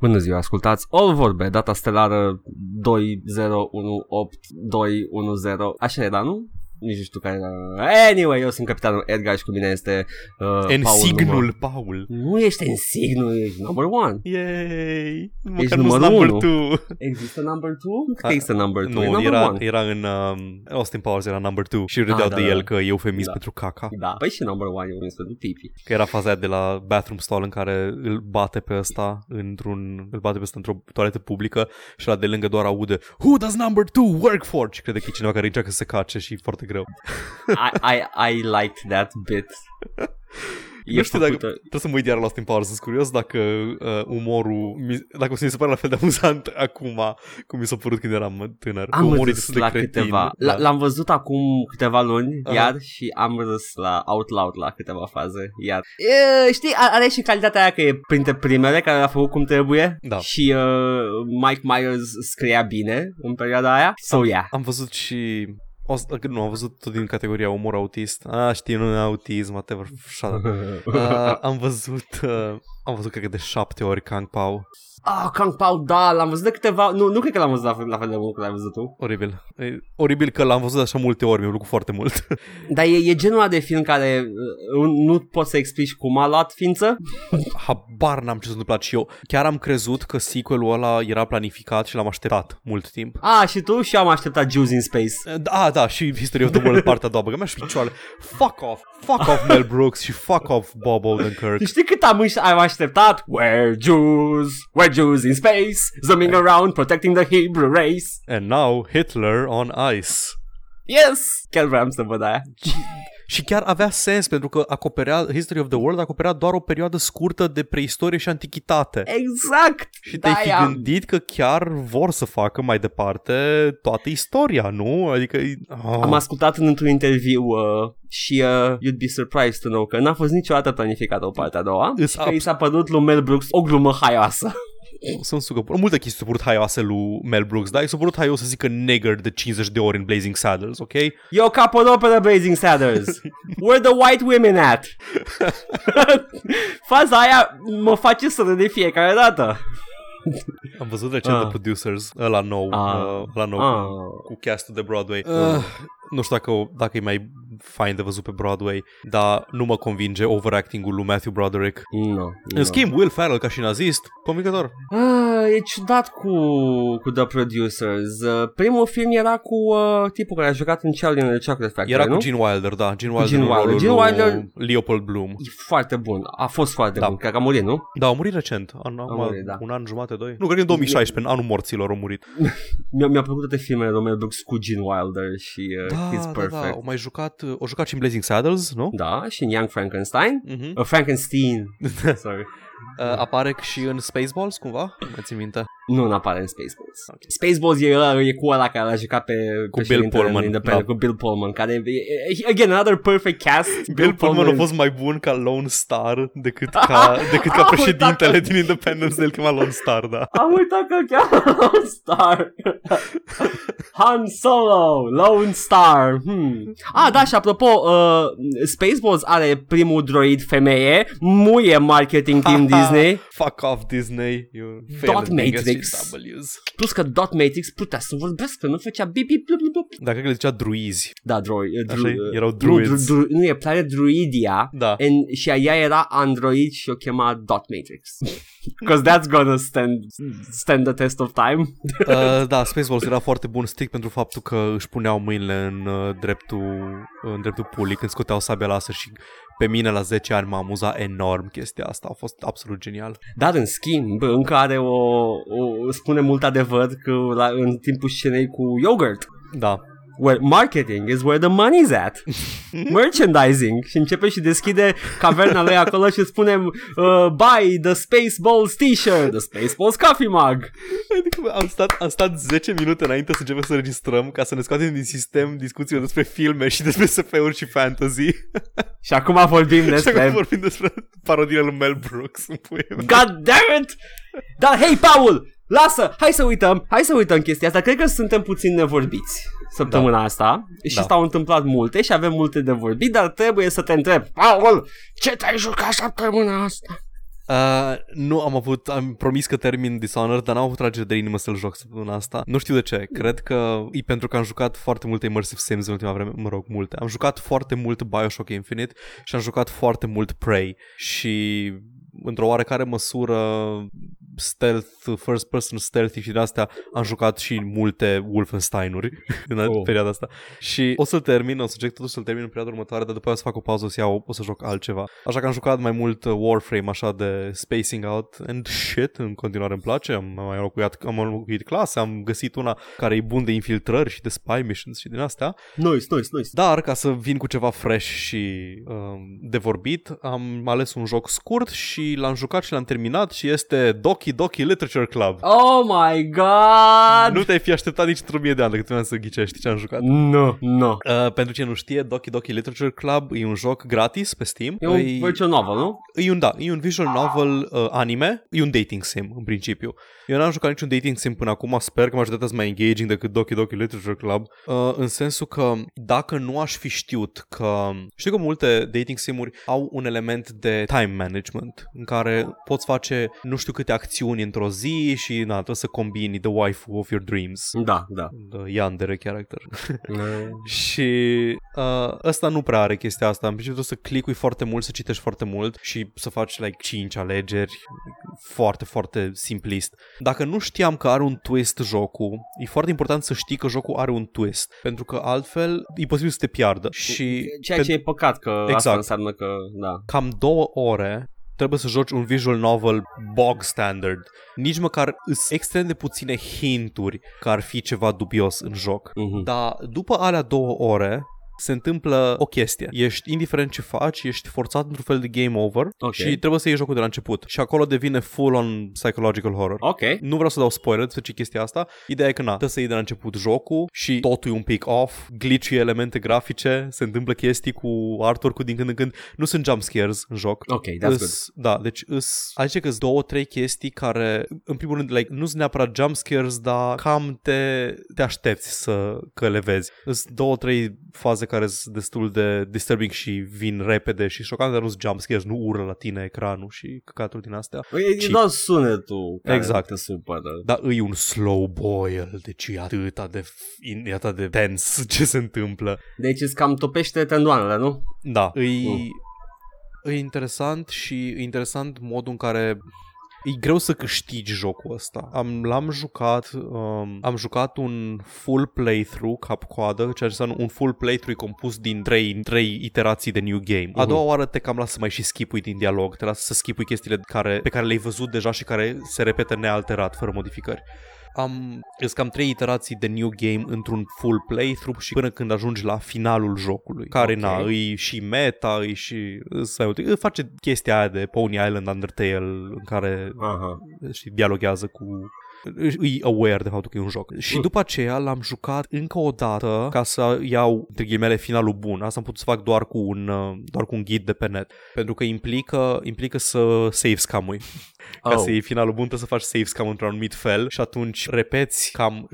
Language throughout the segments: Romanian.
Bună ziua, ascultați All Vorbe, data stelară 20182110. Așa era, nu? Nici nu știu care era. Anyway, eu sunt capitanul Edgar și cu mine este uh, În Paul signul număr- Paul. Nu ești în signul, ești number one. Yay! Ești Măcar nu numărul number unu. two. Există number two? Nu cred că A, există number two, e Nu, number era, one. era în um, Austin Powers era number 2 și râdeau Ah, de da, el da. că e eufemism Da. pentru caca. Da, păi și number one e un pentru pipi. Că era faza aia de la bathroom stall în care îl bate pe ăsta într-un, îl bate pe ăsta într-o toaletă publică și la de lângă doar aude Who does number 2 work for? Și crede că e cineva care încearcă să se cace și e foarte greu. I, I, I liked that bit. nu știu dacă făcută- trebuie să mă uit iar la Austin Powers, sunt curios dacă uh, umorul, mi, dacă o să mi se pare la fel de amuzant acum cum mi s-a părut când eram tânăr. Că Am umorul e râs destul de la cretin, câteva. da. L- L-am văzut acum câteva luni Aha. iar și am râs la out loud la câteva faze iar. E, știi, a- are și calitatea aia că e printre primele care a făcut cum trebuie Da. și uh, Mike Myers scria bine în perioada aia. So yeah. Am văzut și o, nu, am văzut tot din categoria umor autist. Ah, știi, nu e autism, whatever. Shut up. Uh, am văzut, uh, am văzut cred că de șapte ori Kang Pao. Ah, Kang Pao, da, l-am văzut de câteva, nu, nu cred că l-am văzut la fel, la fel de mult cât l-ai văzut tu. Oribil. E oribil că l-am văzut așa multe ori, mi-a plăcut foarte mult. Dar e, e genul ăla de film care uh, nu poți să explici cum a luat ființă. Habar n-am ce s-a întâmplat și eu. Chiar am crezut că sequelul ăla era planificat și l-am așteptat mult timp. Ah, și tu? Și eu am așteptat Jews in Space. Da, da, și History of the World partea a doua, băgă mea și picioare. Fuck off, fuck off Mel Brooks și fuck off Bob Odenkirk. Știi cât am, înș- am așteptat? We're Jews, we're Jews in space, zooming around, protecting the Hebrew race. And now Hitler on ice. Yes! Chiar vreau să văd aia. Și chiar avea sens pentru că acoperea History of the World acoperea doar o perioadă scurtă de preistorie și antichitate. Exact! Și te-ai fi De-aia- gândit că chiar vor să facă mai departe toată istoria, nu? Adică... Oh. Am ascultat în într-un interviu uh, și uh, you'd be surprised to know că n-a fost niciodată planificată o parte a doua Îs și că i s-a părut lui Mel Brooks o glumă haioasă. Sunt sucă. Multe chestii s-au părut haioase lui Mel Brooks, dar i s-a părut haios să zică nigger de 50 de ori în Blazing Saddles, ok? Yo, capodoperă Blazing Saddles! Where the white women at? Faza aia mă face să râd de fiecare dată. Am văzut recent Ah. The Producers, ăla nou, Ah. uh, ăla nou Ah. cu, cu castul de Broadway. Uh, nu știu dacă, dacă e mai fain de văzut pe Broadway, dar nu mă convinge overacting-ul lui Matthew Broderick. No, În schimb, Will Ferrell ca și nazist, convingător. Ah, e ciudat cu, cu The Producers. Uh, primul film era cu uh, tipul care a jucat în Charlie and the Chocolate Factory, Era nu? cu Gene Wilder, da. Gene Wilder, Gene în Wilder. rolul Gene lui Wilder- Leopold Bloom. E foarte bun. A fost foarte Da. bun. Cred că a murit, nu? Da, a murit recent. An, A murit, da. Un an jumate, doi. Nu, cred că în 2016, în anul morților a murit. Mi-a, mi-a plăcut toate filmele lui Mel Brooks cu Gene Wilder și uh, Da, He's da, Perfect. da. O mai jucat, o jucat și în Blazing Saddles, nu? Da, și în Young Frankenstein. Mhm. Uh, Frankenstein. Sorry. Uh, apare și în Spaceballs, cumva? Mai țin minte. Nu, n-apare în Spaceballs. Spaceballs e, ăla, e cu ăla care l-a jucat pe Cu Bill președintele Pullman, Independent, da. Cu Bill Pullman, care e, e, again, another perfect cast. Bill Pullman a fost mai bun ca Lone Star decât ca, decât ca Am președintele uitat din Independence, de-l chema Lone Star, da. Am uitat că îl cheamă Lone Star. Han Solo, Lone Star. Hmm. Ah, da, și apropo, uh, Spaceballs are primul droid femeie, muie marketing team Disney, Fuck off Disney, you Dot failed Matrix. SJWs. plus că Dot Matrix putea să vorbească, nu făcea bip bip blup blup blup. Dacă cred că le zicea druizi. Da, droid. Așa e? Erau nu, druids. dru, nu, e Planet Druidia. Da. And, și a ea era Android și o chema Dot Matrix. Because that's gonna stand, stand the test of time. Uh, da, Spaceballs era foarte bun strict pentru faptul că își puneau mâinile în uh, dreptul în dreptul pulii când scoteau sabia laser și pe mine la 10 ani m-a amuzat enorm chestia asta, a fost absolut genial. Dar în schimb, încă are o, o spune mult adevăr că la, în timpul scenei cu yogurt. Da. Where marketing is where the money's at. Merchandising. Și începe și deschide caverna lui acolo și spune uh, Buy the Spaceballs t-shirt, the Spaceballs coffee mug. Adică am stat, am stat 10 minute înainte să începem să registrăm ca să ne scoatem din sistem discuțiile despre filme și despre SF-uri și fantasy. Și acum vorbim Și acum despre... vorbim despre parodiile lui Mel Brooks în puie mea. God damn it! Dar hei, Paul! Lasă! Hai să uităm, hai să uităm chestia asta. Cred că suntem puțin nevorbiți săptămâna asta și Da. s-au întâmplat multe și avem multe de vorbit, dar trebuie să te întreb, Paul, ce te-ai jucat săptămâna asta? Uh, nu am avut, am promis că termin Dishonored, dar n-am avut tragere de inimă să-l joc săptămâna asta. Nu știu de ce. Cred că e pentru că am jucat foarte multe immersive sims în ultima vreme, mă rog, multe. Am jucat foarte mult Bioshock Infinite și am jucat foarte mult Prey și într-o oarecare măsură stealth, first person stealth și de astea am jucat și multe Wolfenstein-uri în oh. perioada asta și o să-l termin, o să încerc totuși să-l termin în perioada următoare, dar după aia o să fac o pauză, o să iau, o să joc altceva. Așa că am jucat mai mult uh, Warframe, așa de spacing out and shit, în continuare îmi place, am mai înlocuit, am înlocuit clase, am găsit una care e bun de infiltrări și de spy missions și din astea. Nice, nice, nice. Dar ca să vin cu ceva fresh și um, de vorbit, am ales un joc scurt și l-am jucat și l-am terminat și este Doki Doki Literature Club. Oh my god! Nu te-ai fi așteptat nici într-o mie de ani decât vreau să ghicești ce am jucat. Nu, nu. Uh, pentru ce nu știe, Doki Doki Literature Club e un joc gratis pe Steam. E un visual novel, nu? E un, da, e un visual novel uh, anime, e un dating sim în principiu. Eu n-am jucat niciun dating sim până acum, sper că majoritatea sunt mai engaging decât Doki Doki Literature Club, uh, în sensul că dacă nu aș fi știut că... Știu că multe dating simuri au un element de time management, în care poți face nu știu câte acțiuni într-o zi și na, trebuie să combini the wife of your dreams. Da, da. The yandere character. și uh, ăsta nu prea are chestia asta. În principiu trebuie să clicui foarte mult, să citești foarte mult și să faci like 5 alegeri. Foarte, foarte simplist. Dacă nu știam că are un twist jocul, e foarte important să știi că jocul are un twist, pentru că altfel e posibil să te piardă. Și Ceea ce e păcat că exact. asta înseamnă că, da. Cam două ore trebuie să joci un visual novel bog standard. Nici măcar îs extrem de puține hinturi că ar fi ceva dubios în joc. Uh-huh. Dar după alea două ore, se întâmplă o chestie. Ești, indiferent ce faci, ești forțat într-un fel de game over okay. și trebuie să iei jocul de la început. Și acolo devine full-on psychological horror. Ok. Nu vreau să dau spoiler despre chestia asta. Ideea e că na, trebuie să iei de la început jocul și totul e un pick off, glitch elemente grafice, se întâmplă chestii cu artwork-ul din când în când. Nu sunt jump scares în joc. Ok, that's good. Da, deci îs, aș zice că sunt două, trei chestii care, în primul rând, like, nu sunt neapărat jump scares, dar cam te, te aștepți să că le vezi. Sunt două, trei faze care sunt destul de disturbing și vin repede și șocant, dar nu sunt jumpscares, nu urlă la tine ecranul și căcaturi din astea. Păi, e, ci... doar sunetul care exact. te supără. Dar e un slow boil, deci e atât de, e atât de tense ce se întâmplă. Deci îți cam topește tendoanele, nu? Da, e... Mm. E interesant și e interesant modul în care e greu să câștigi jocul ăsta. Am, l-am jucat, um, am jucat un full playthrough cap-coadă, ceea ce înseamnă un full playthrough compus din trei, trei iterații de new game. A doua oară te cam lasă să mai și skipui din dialog, te lasă să skipui chestiile care, pe care le-ai văzut deja și care se repetă nealterat, fără modificări am îs cam trei iterații de new game într-un full playthrough și până când ajungi la finalul jocului, care okay. na, îi și meta, îi și îi, îi face chestia aia de Pony Island Undertale în care Aha. și dialoghează cu e aware de faptul că e un joc. Și după aceea l-am jucat încă o dată ca să iau, între ghimele, finalul bun. Asta am putut să fac doar cu un, uh, doar cu un ghid de pe net. Pentru că implică, implică să save scam-ui. Ca oh. să iei finalul bun trebuie să faci save scam într-un anumit fel și atunci repeți cam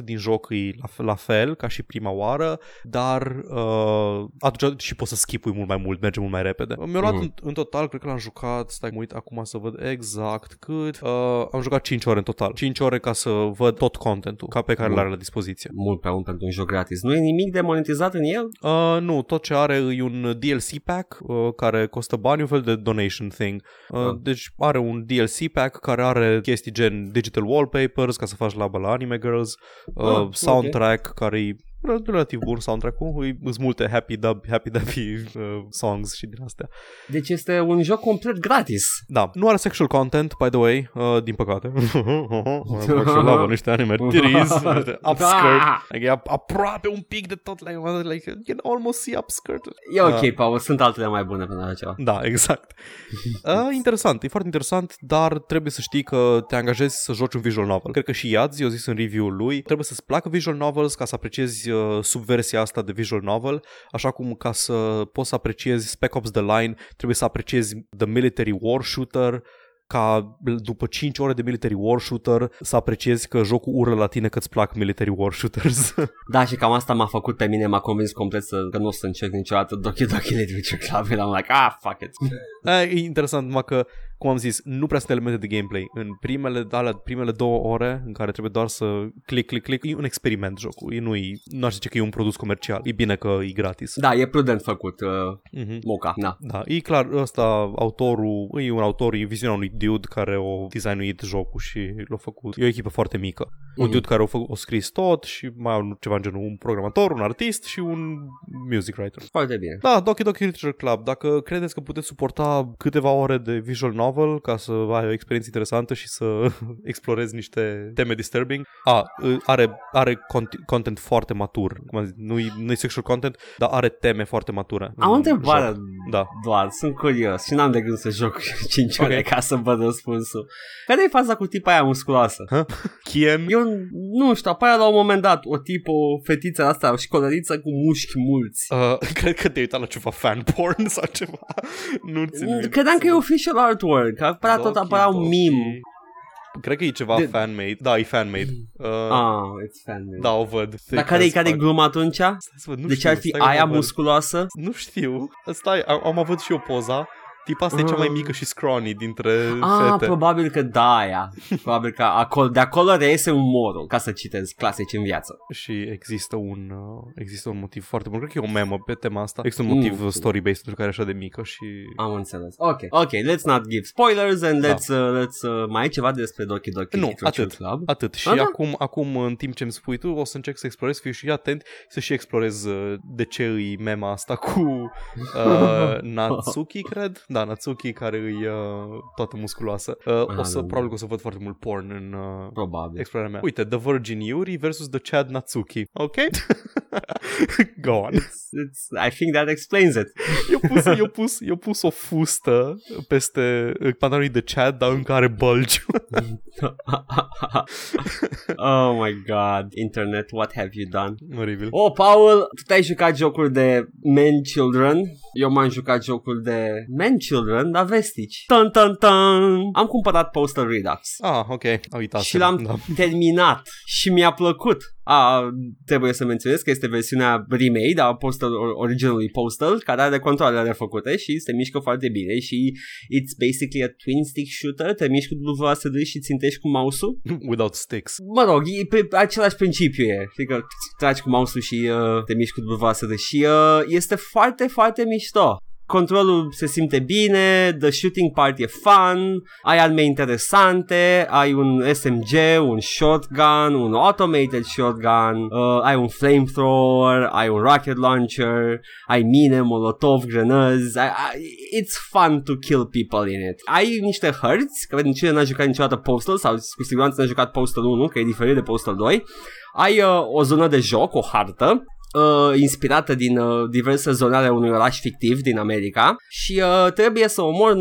60% din joc e la, la fel ca și prima oară, dar uh, atunci și poți să skipui mult mai mult, merge mult mai repede. Mi-a luat mm. în, în, total, cred că l-am jucat, stai mă uit acum să văd exact cât. Uh, am jucat 5 ore în total. 5 ore ca să văd tot contentul ca pe care l-are la dispoziție. Mult pe un pentru un joc gratis. Nu e nimic de monetizat în el? Uh, nu, tot ce are e un DLC pack uh, care costă bani, un fel de donation thing. Uh, uh. Deci are un DLC pack care are chestii gen digital wallpapers ca să faci labă la Anime Girls, uh, ah, soundtrack okay. care e relativ bun soundtrack-ul, sunt multe happy dub, happy dubby uh, songs și din astea. Deci este un joc complet gratis. Da, nu are sexual content, by the way, uh, din păcate. Lavă niște anime titties, upskirt, like, e aproape un pic de tot, like, like you can almost see upskirt. E ok, uh, Paul, sunt altele mai bune pentru așa Da, exact. Uh, interesant, e foarte interesant, dar trebuie să știi că te angajezi să joci un visual novel. Cred că și Iadzi, eu zis în review-ul lui, trebuie să-ți placă visual novels ca să apreciezi uh, subversia asta de visual novel, așa cum ca să poți să apreciezi Spec Ops The Line, trebuie să apreciezi The Military War Shooter, ca după 5 ore de military war shooter să apreciezi că jocul urlă la tine că îți plac military war shooters. da, și cam asta m-a făcut pe mine, m-a convins complet să, că nu o să încerc niciodată Doki Doki Literature Club. I'm like, ah, fuck it. e interesant, numai că cum am zis, nu prea sunt elemente de gameplay. În primele, alea, primele două ore în care trebuie doar să click, click, click, e un experiment jocul. E, nu, e, nu aș zice că e un produs comercial. E bine că e gratis. Da, e prudent făcut, uh, Mhm. Moca, na. Da, e clar, ăsta, autorul, e un autor, e viziunea unui dude care a designuit jocul și l-a făcut. E o echipă foarte mică. Un Mhm. dude care a, făcut, a scris tot și mai au ceva în genul un programator, un artist și un music writer. Foarte bine. Da, Doki Doki Literature Club. Dacă credeți că puteți suporta câteva ore de visual novel ca să ai o experiență interesantă și să explorezi niște teme disturbing, a, are, are cont- content foarte matur. Cum am zis, nu-i, nu-i sexual content, dar are teme foarte mature. Am o în întrebare joc. Da. doar, sunt curios și n-am de gând să joc 5 ore Ok. ca să văd răspunsul. Care e faza cu tipa aia musculoasă? Kien? Eu nu știu, apare la un moment dat o tipă, o fetiță asta, o școlăriță cu mușchi mulți. Uh, cred că te-ai uitat la ceva fan porn sau ceva. Nu țin minte. Credeam că e official artwork, că apărea tot Doki apărea un Doki. meme. Cred că e ceva De- fan-made. Da, e fan-made. Uh, Ah, it's fan Da, o văd. Dar care e care e gluma atunci? Stai să văd, nu De ce știu, ar fi stai că aia mă văd. musculoasă? Nu știu. Stai, am, am avut și eu poza. Tipa asta e cea mai Ah. mică și scrawny dintre Ah, fete. probabil că da aia. Probabil că acolo, de acolo reiese un moral, ca să citez clasici în viață. Și există un, uh, există un motiv foarte bun. Cred că e o memă pe tema asta. Există un Mm. motiv uh, story-based pentru care e așa de mică și... Am înțeles. Ok, ok, let's not give spoilers and Da. let's, uh, let's uh, mai ai ceva despre Doki Doki Nu, Literature atât. Club? Atât. Și Ah, da? acum, acum, în timp ce îmi spui tu, o să încerc să explorez, fiu și atent, să și explorez uh, de ce îi mema asta cu uh, Natsuki, cred. Da, Natsuki, care îi uh, toată musculoasă. Uh, o Ah, să, da. probabil că o să văd foarte mult porn în uh, Probabil. explorarea mea. Uite, The Virgin Yuri versus The Chad Natsuki. Ok? Go on. It's, it's, I think that explains it. Eu pus, eu pus, eu pus o fustă peste uh, pantalonii de Chad, dar încă are bulge. oh my god, internet, what have you done? Oribil. Oh, Paul, tu te-ai jucat jocuri de men children Eu m-am jucat jocuri de men children, dar vestici Tan, tan, tan Am cumpărat Postal Redux Ah, ok. Am uitat. și l-am Da. terminat și mi-a plăcut. A, trebuie să menționez că este versiunea remade a Postal, originally Postal, care are controlele refăcute și se mișcă foarte bine și it's basically a twin stick shooter, te miști cu WASD și țintești cu mouse-ul. Without sticks. Mă rog, e pe același principiu e, adică tragi cu mouse-ul și uh, te miști cu WASD și uh, este foarte, foarte mișto. Controlul se simte bine, the shooting part e fun, ai arme interesante, ai un SMG, un shotgun, un automated shotgun, uh, ai un flamethrower, ai un rocket launcher, ai mine, molotov, grenăzi, ai, ai, it's fun to kill people in it. Ai niște hărți, că vedem cine n-a jucat niciodată Postal sau cu siguranță n-a jucat Postal 1, că e diferit de Postal 2. Ai uh, o zonă de joc, o hartă, uh, inspirată din uh, diverse zone ale unui oraș fictiv din America și uh, trebuie să omori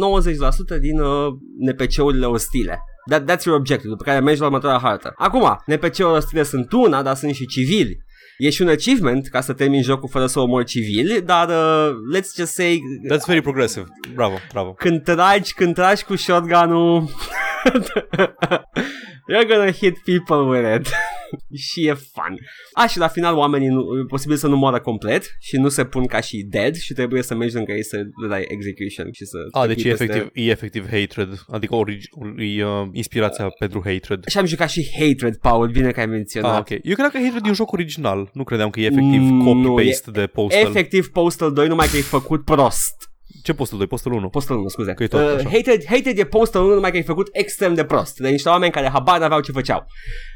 90% din uh, NPC-urile ostile. That, that's your objective, după care mergi la următoarea hartă. Acum, NPC-urile ostile sunt una, dar sunt și civili. E și un achievement ca să termini jocul fără să omori civili, dar uh, let's just say That's very progressive. Bravo, bravo. când tragi, când tragi cu shotgun-ul You're gonna hit people with it Și e fun A, și la final oamenii nu, e posibil să nu moară complet Și nu se pun ca și dead Și trebuie să mergi lângă ei să le dai execution și să A, te deci pui e peste- efectiv, e efectiv hatred. Adică origi- e uh, inspirația pentru hatred. Și am jucat și Hatred, Paul, bine că ai menționat Ah, ok. Eu credeam că hatred e un joc original. Nu credeam că e efectiv Mm, copy-paste de Postal. Efectiv Postal 2, numai că e făcut prost Ce Postal 2? Postal 1? Postal 1, scuze. Că e tot uh, așa. hated, hated e Postal 1 numai că e făcut extrem de prost. De niște oameni care habar n-aveau ce făceau.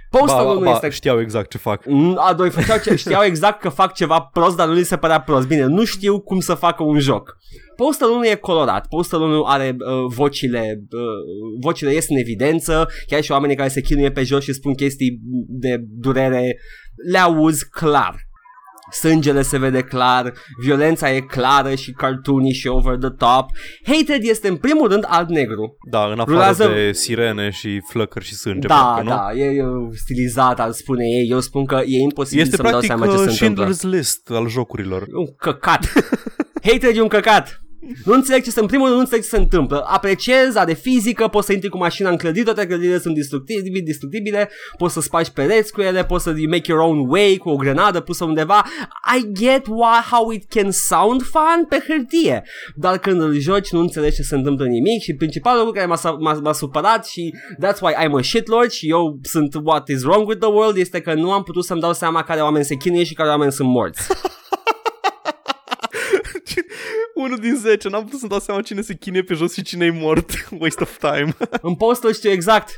Postal Ba, 1 ba, este... știau exact ce fac. Mm, A doi făceau ce știau exact că fac ceva prost, dar nu li se părea prost. Bine, nu știu cum să facă un joc. Postal 1 e colorat, Postal 1 are uh, vocile, uh, vocile ies în evidență, chiar și oamenii care se chinuie pe jos și spun chestii de durere, le auzi clar. Sângele se vede clar, violența e clară și cartoony și over the top. Hated este în primul rând alb-negru. Da, în afară Rulează- de sirene și flăcări și sânge. Da, parcă, nu? da, e, e stilizat, al spune ei. Eu spun că e imposibil Este să-mi dau practic seama ce se uh, întâmplă. Schindler's List al jocurilor. Un căcat. Hated e un căcat. Nu înțeleg ce se, în primul rând nu înțeleg ce se întâmplă. Apreciez, are fizică, poți să intri cu mașina în clădire, toate clădirile sunt destructibile, destructibile, poți să spargi pereți cu ele, poți să you make your own way cu o grenadă pusă undeva. I get why, how it can sound fun pe hârtie, dar când îl joci nu înțelegi ce se întâmplă nimic și principalul lucru care m-a, m-a, m-a supărat și that's why I'm a shitlord și eu sunt what is wrong with the world este că nu am putut să-mi dau seama care oameni se chinuie și care oameni sunt morți. Unul din 10, n-am putut să-mi dau seama cine se chinuie pe jos și cine e mort. Waste of time. În postul știu exact.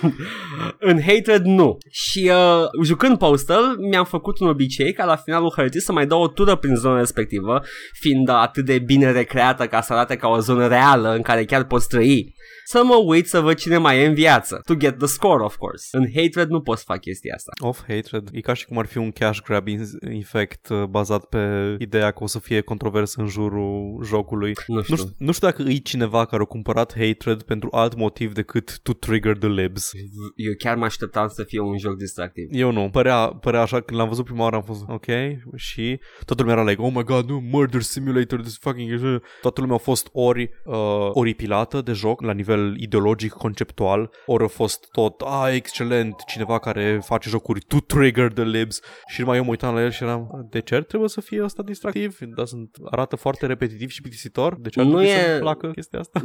în Hatred nu. Și uh, jucând Postal mi-am făcut un obicei ca la finalul hărții să mai dau o tură prin zona respectivă, fiind atât de bine recreată ca să arate ca o zonă reală în care chiar poți trăi să mă uit să văd cine mai e în viață. To get the score, of course. În Hatred nu poți face chestia asta. Of Hatred. E ca și cum ar fi un cash grab effect uh, bazat pe ideea că o să fie controversă în jurul jocului. Nu știu. Nu știu, nu știu dacă e cineva care a cumpărat Hatred pentru alt motiv decât to trigger the libs. Eu chiar mă așteptam să fie un joc distractiv. Eu nu. Părea, părea așa, când l-am văzut prima oară am fost ok și toată lumea era like, oh my god, nu, murder simulator, this fucking... Toată lumea a fost ori uh, oripilată de joc la nivel nivel ideologic, conceptual, ori a fost tot, a, excelent, cineva care face jocuri to trigger the libs și numai eu mă uitam la el și eram, de ce trebuie să fie asta distractiv? Da, sunt, arată foarte repetitiv și plictisitor, de ce ar nu e, să placă chestia asta?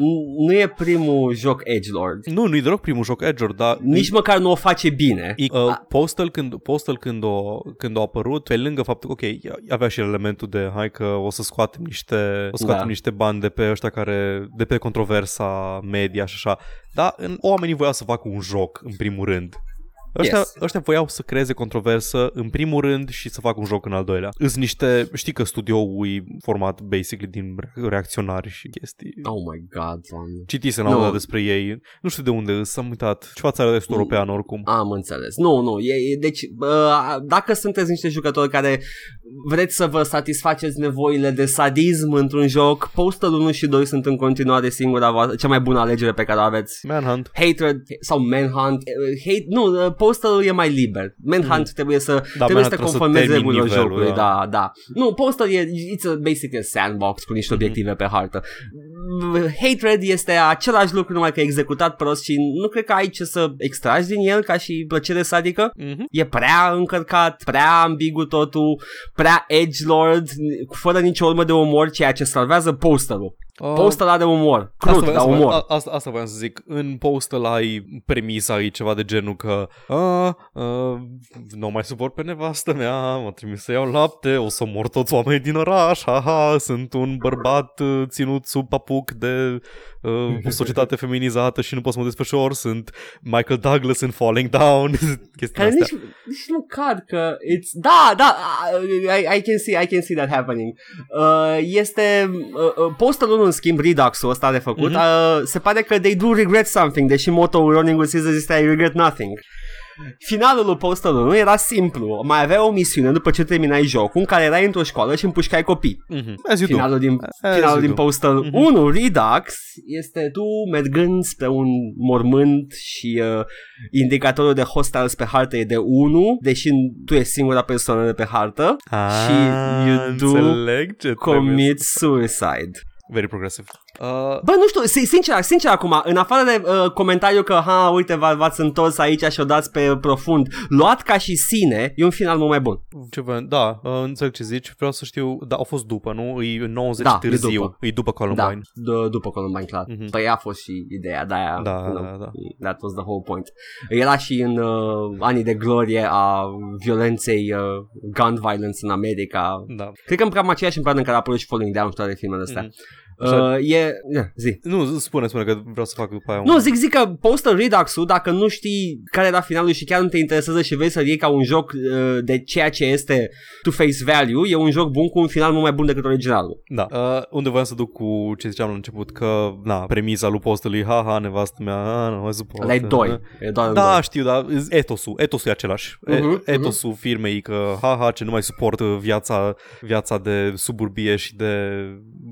Nu e primul joc Edgelord. Nu, nu e deloc primul joc Edgelord, dar... Nici e, măcar nu o face bine. E, uh, Postal, când, Postal când, o, când a apărut, pe lângă faptul că, ok, avea și elementul de, hai că o să scoatem niște, o scoatem da. niște bani de pe ăștia care, de pe controversa media și așa. Dar oamenii voiau să facă un joc, în primul rând. Ăștia, yes. ăștia voiau să creeze controversă în primul rând și să facă un joc în al doilea. Îs niște, știi că studioul e format basically din reacționari și chestii. Oh my god, doamne. Citisem no. despre ei. Nu știu de unde, s-am uitat. Ceva țară de est mm. europeană oricum. Am înțeles. Nu, nu. E, e, deci, uh, dacă sunteți niște jucători care vreți să vă satisfaceți nevoile de sadism într-un joc, Postal 1 și 2 sunt în continuare singura cea mai bună alegere pe care o aveți. Manhunt. Hatred sau Manhunt. Hate, nu, Postal e mai liber. Manhunt mm. trebuie să da, trebuie să te conformezi regulilor jocului. Da. da, da. Nu, Postal e it's a, basic a sandbox cu niște mm-hmm. obiective pe hartă. Hatred este același lucru numai că executat prost și nu cred că ai ce să extragi din el ca și plăcere sadică. Mm-hmm. E prea încărcat, prea ambigu totul, prea edgelord, fără nicio urmă de umor, ceea ce salvează postalul. Uh, Postal are umor, crud, asta, dar umor. Asta, asta, asta voiam să zic. În Postal ai premisa, ai ceva de genul că a, a, nu mai suport pe nevastă mea, m-a trimis să iau lapte, o să mor toți oamenii din oraș, haha, sunt un bărbat uh, ținut sub papuc de uh, o societate feminizată și nu pot să mă desfășor, sunt Michael Douglas în Falling Down, Care nici, nici nu cad că it's... Da, da, I, I, can see, I can see that happening. Uh, este... Uh, uh Postal în schimb, Redux-ul ăsta de făcut, mm-hmm. uh, se pare că they do regret something, deși motto-ul Running with Scissors este I regret nothing. Finalul lui Postal 1 era simplu. Mai avea o misiune după ce terminai jocul în care erai într-o școală și împușcai copii. Mm-hmm. Finalul din, finalul din Postal mm-hmm. 1, Redux, este tu mergând spre un mormânt și uh, indicatorul de hostiles pe hartă e de 1, deși tu ești singura persoană de pe hartă ah, și you do commit suicide. Very progressive. Uh... Bă, nu știu, sincer, sincer acum, în afară de uh, comentariu că, ha, uite, v-ați întors aici și o dați pe profund, luat ca și sine, e un final mult mai bun. Ce vă, da, uh, înțeleg ce zici, vreau să știu, da, au fost după, nu? E 90 da, târziu, e după, e după Columbine. Da, d- după Columbine, clar. Mm-hmm. Păi a fost și ideea de aia. Da, da, da. That was the whole point. Era și în uh, anii de glorie a violenței uh, gun violence în America. Da. Cred că în cam aceeași în în care a apărut și Falling Down și toate filmele astea. Mm-hmm. Uh, e... Yeah, zi. Nu, spune, spune că vreau să fac după aia. Nu, zic, zic că Postal Redux-ul, dacă nu știi care era finalul și chiar nu te interesează și vrei să-l iei ca un joc uh, de ceea ce este to face value, e un joc bun cu un final mult mai bun decât originalul. Da. Uh, unde voiam să duc cu ce ziceam la început, că, na, premisa lui Postal ha, nevastă mea, ha, nu mai suport. La doi. E doar da, doi. știu, da, etosul, etosul e același. Uh-huh, etosul uh-huh. firmei că, ha, ha, ce nu mai suport viața, viața de suburbie și de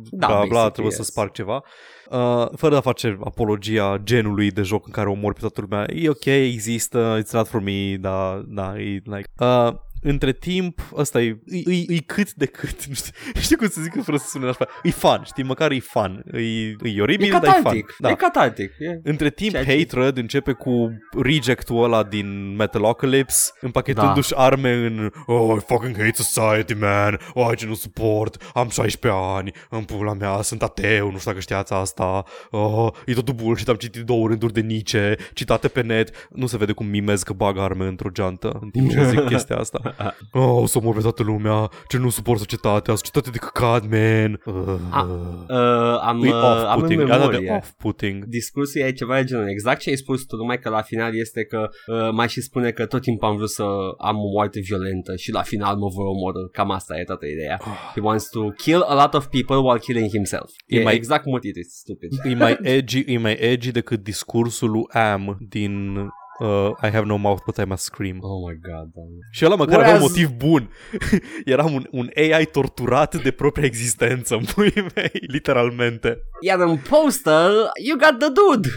da, bla, bla, trebuie yes. să sparg ceva. Uh, fără a face apologia genului de joc în care omori pe toată lumea. E ok, există, it's not for me, da, da, e like... Uh, între timp, ăsta e, e, e, e cât de cât, nu știu, știu cum să zic fără să sune așa, e fun, știi, măcar e fun, e, e oribil, E dar e fun. cataltic. Da. E cataltic. E... Între timp, Ceea ce- Hatred începe cu rejectul ăla din Metalocalypse, împachetându-și Da. arme în Oh, I fucking hate society, man. Oh, ce nu suport. Am 16 ani. În pula mea, sunt ateu. Nu știu dacă știați asta. Oh, e totul bullshit. Am citit două rânduri de Nietzsche, citate pe net. Nu se vede cum mimez că bag arme într-o geantă în timp ce zic chestia asta. Oh, o să omor pe toată lumea. Ce nu suport societatea. Societate de căcat, man. Uh, A, Uh, am, e uh, am în off-putting. Asta de memorie. off-putting. Discursul e ceva de genul exact ce ai spus tu, numai că la final este că uh, mai și spune că tot timpul am vrut să am o moarte violentă și la final mă vor omorâ. Cam asta e toată ideea. He wants to kill a lot of people while killing himself. E E, mai- exact cum it is, stupid. e mai edgy, e mai edgy decât discursul lui Am din uh, I have no mouth but I must scream. Oh my god, da. Și ăla măcar avea un Whereas- motiv bun. Era un, un AI torturat de propria existență, în puii mei, literalmente. Iar în poster, you got the dude,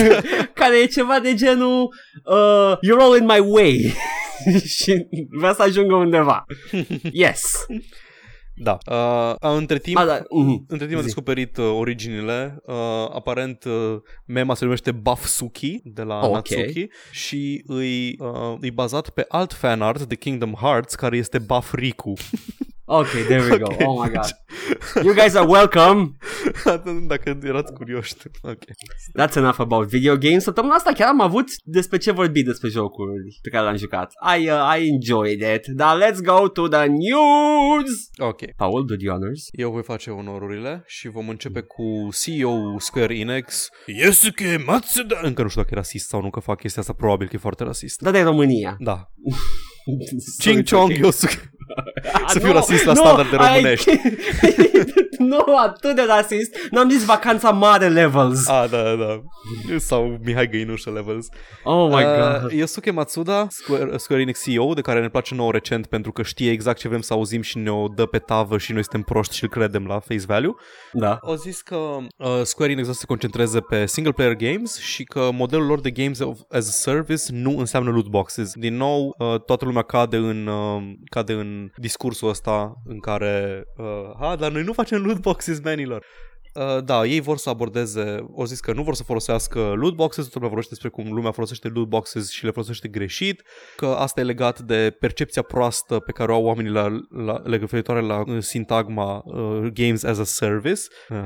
care e ceva de genul uh, You're all in my way și vrea să ajungă undeva. Yes. Da. Uh, între timp, Ba, da. mhm. Între timp am Zi. descoperit uh, originile. Uh, aparent, uh, mema se numește Bafsuki de la Ok. Natsuki și îi, uh, e bazat pe alt fanart de Kingdom Hearts care este Bafriku. Ok, there we go. Ok. Oh my god. You guys are welcome. Dacă erați curioși. Ok. That's enough about video games. Săptămâna asta chiar am avut despre ce vorbi despre jocuri pe care le-am jucat. I, uh, I enjoyed it. Dar let's go to the news. Ok. Paul, do the honors. Eu voi face onorurile și vom începe cu CEO Square Enix, Yosuke Matsuda. Încă nu știu dacă e rasist sau nu că fac chestia asta, probabil că e foarte rasist. Da, de România. Da. Sorry, Ching Chong ok. Yosuke. Ah, Să fiu nu, rasist la nu, standarde ai- românești. nu atât de rasist. N-am zis vacanța mare levels. Ah, da, da, da. Sau Mihai Găinușă levels. Oh my god. Uh, Yosuke Matsuda, Square, Square Enix CEO, de care ne place nouă recent pentru că știe exact ce vrem să auzim și ne-o dă pe tavă și noi suntem proști și îl credem la face value. Da. Au zis că uh, Square Enix o să se concentreze pe single player games și că modelul lor de games of, as a service nu înseamnă loot boxes. Din nou, uh, toată lumea cade în, uh, cade în discursul ăsta în care uh, ha, dar noi nu facem loot boxes, manilor. Uh, da, ei vor să abordeze, au zis că nu vor să folosească loot boxes, toată lumea vorbește despre cum lumea folosește loot boxes și le folosește greșit, că asta e legat de percepția proastă pe care o au oamenii la, la, referitoare la uh, sintagma uh, games as a service. Uh,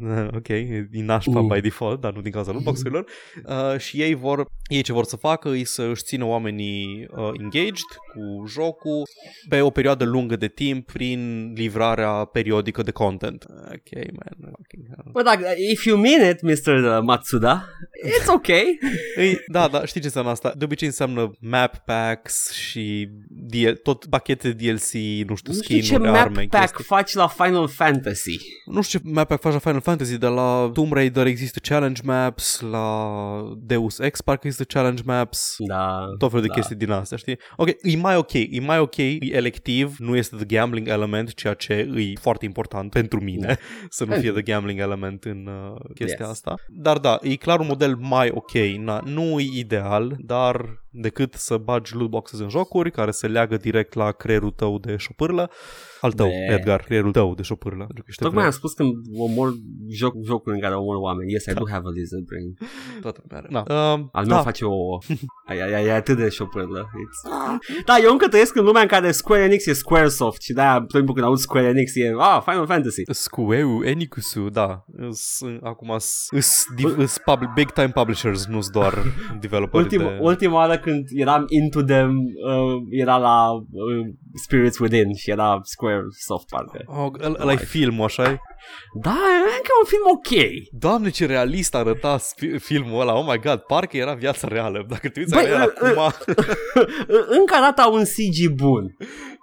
uh, ok, e nașpa Uh. by default, dar nu din cauza loot boxurilor. Uh, și ei vor, ei ce vor să facă e să își țină oamenii uh, engaged cu jocul pe o perioadă lungă de timp prin livrarea periodică de content. Ok, man. fucking hell. Bă, dacă, if you mean it, Mr. Matsuda, it's okay. Ei, da, da, știi ce înseamnă asta? De obicei înseamnă map packs și DL, tot pachete de DLC, nu știu, Nu știu skin-uri, ce map arme, pack chestii. faci la Final Fantasy. Nu știu ce map pack faci la Final Fantasy, dar la Tomb Raider există challenge maps, la Deus Ex parcă există challenge maps, Da. tot felul de da. chestii din astea, știi? Ok, e mai ok, e mai ok, e electiv, nu este the gambling element, ceea ce e foarte important pentru mine, să nu fie the gambling element în uh, chestia Yes. asta. Dar da, e clar un model mai ok, Na, nu e ideal, dar decât să bagi loot boxes în jocuri care se leagă direct la creierul tău de șopârlă, al tău, Be. Edgar, creierul tău de șopârlă. pentru că ești Tocmai am evreu. spus când omor joc, jocuri în care omor oameni. Yes, I do have a lizard brain. Toată lumea are. Na, uh, Al meu da, face ouă. Ai, ai, ai, e atât de șopârlă. It's... Da, eu încă trăiesc în lumea în care Square Enix e Squaresoft și de-aia tot timpul când aud Square Enix e ah, Final Fantasy. Squeu, Enicusu, da. Îs, acum îs, îs, div- îs pub- big time publishers, nu-s doar developeri Ultima, de... ultima oară când eram into them uh, era la uh, Spirits Within și era Squaresoft parcă. Oh, ăla ăla e filmul, așa Da, e încă un film ok. Doamne, ce realist arăta spi- filmul ăla, oh my god, parcă era viața reală. Dacă te uiți Băi, la el uh, acum... încă arată un CG bun.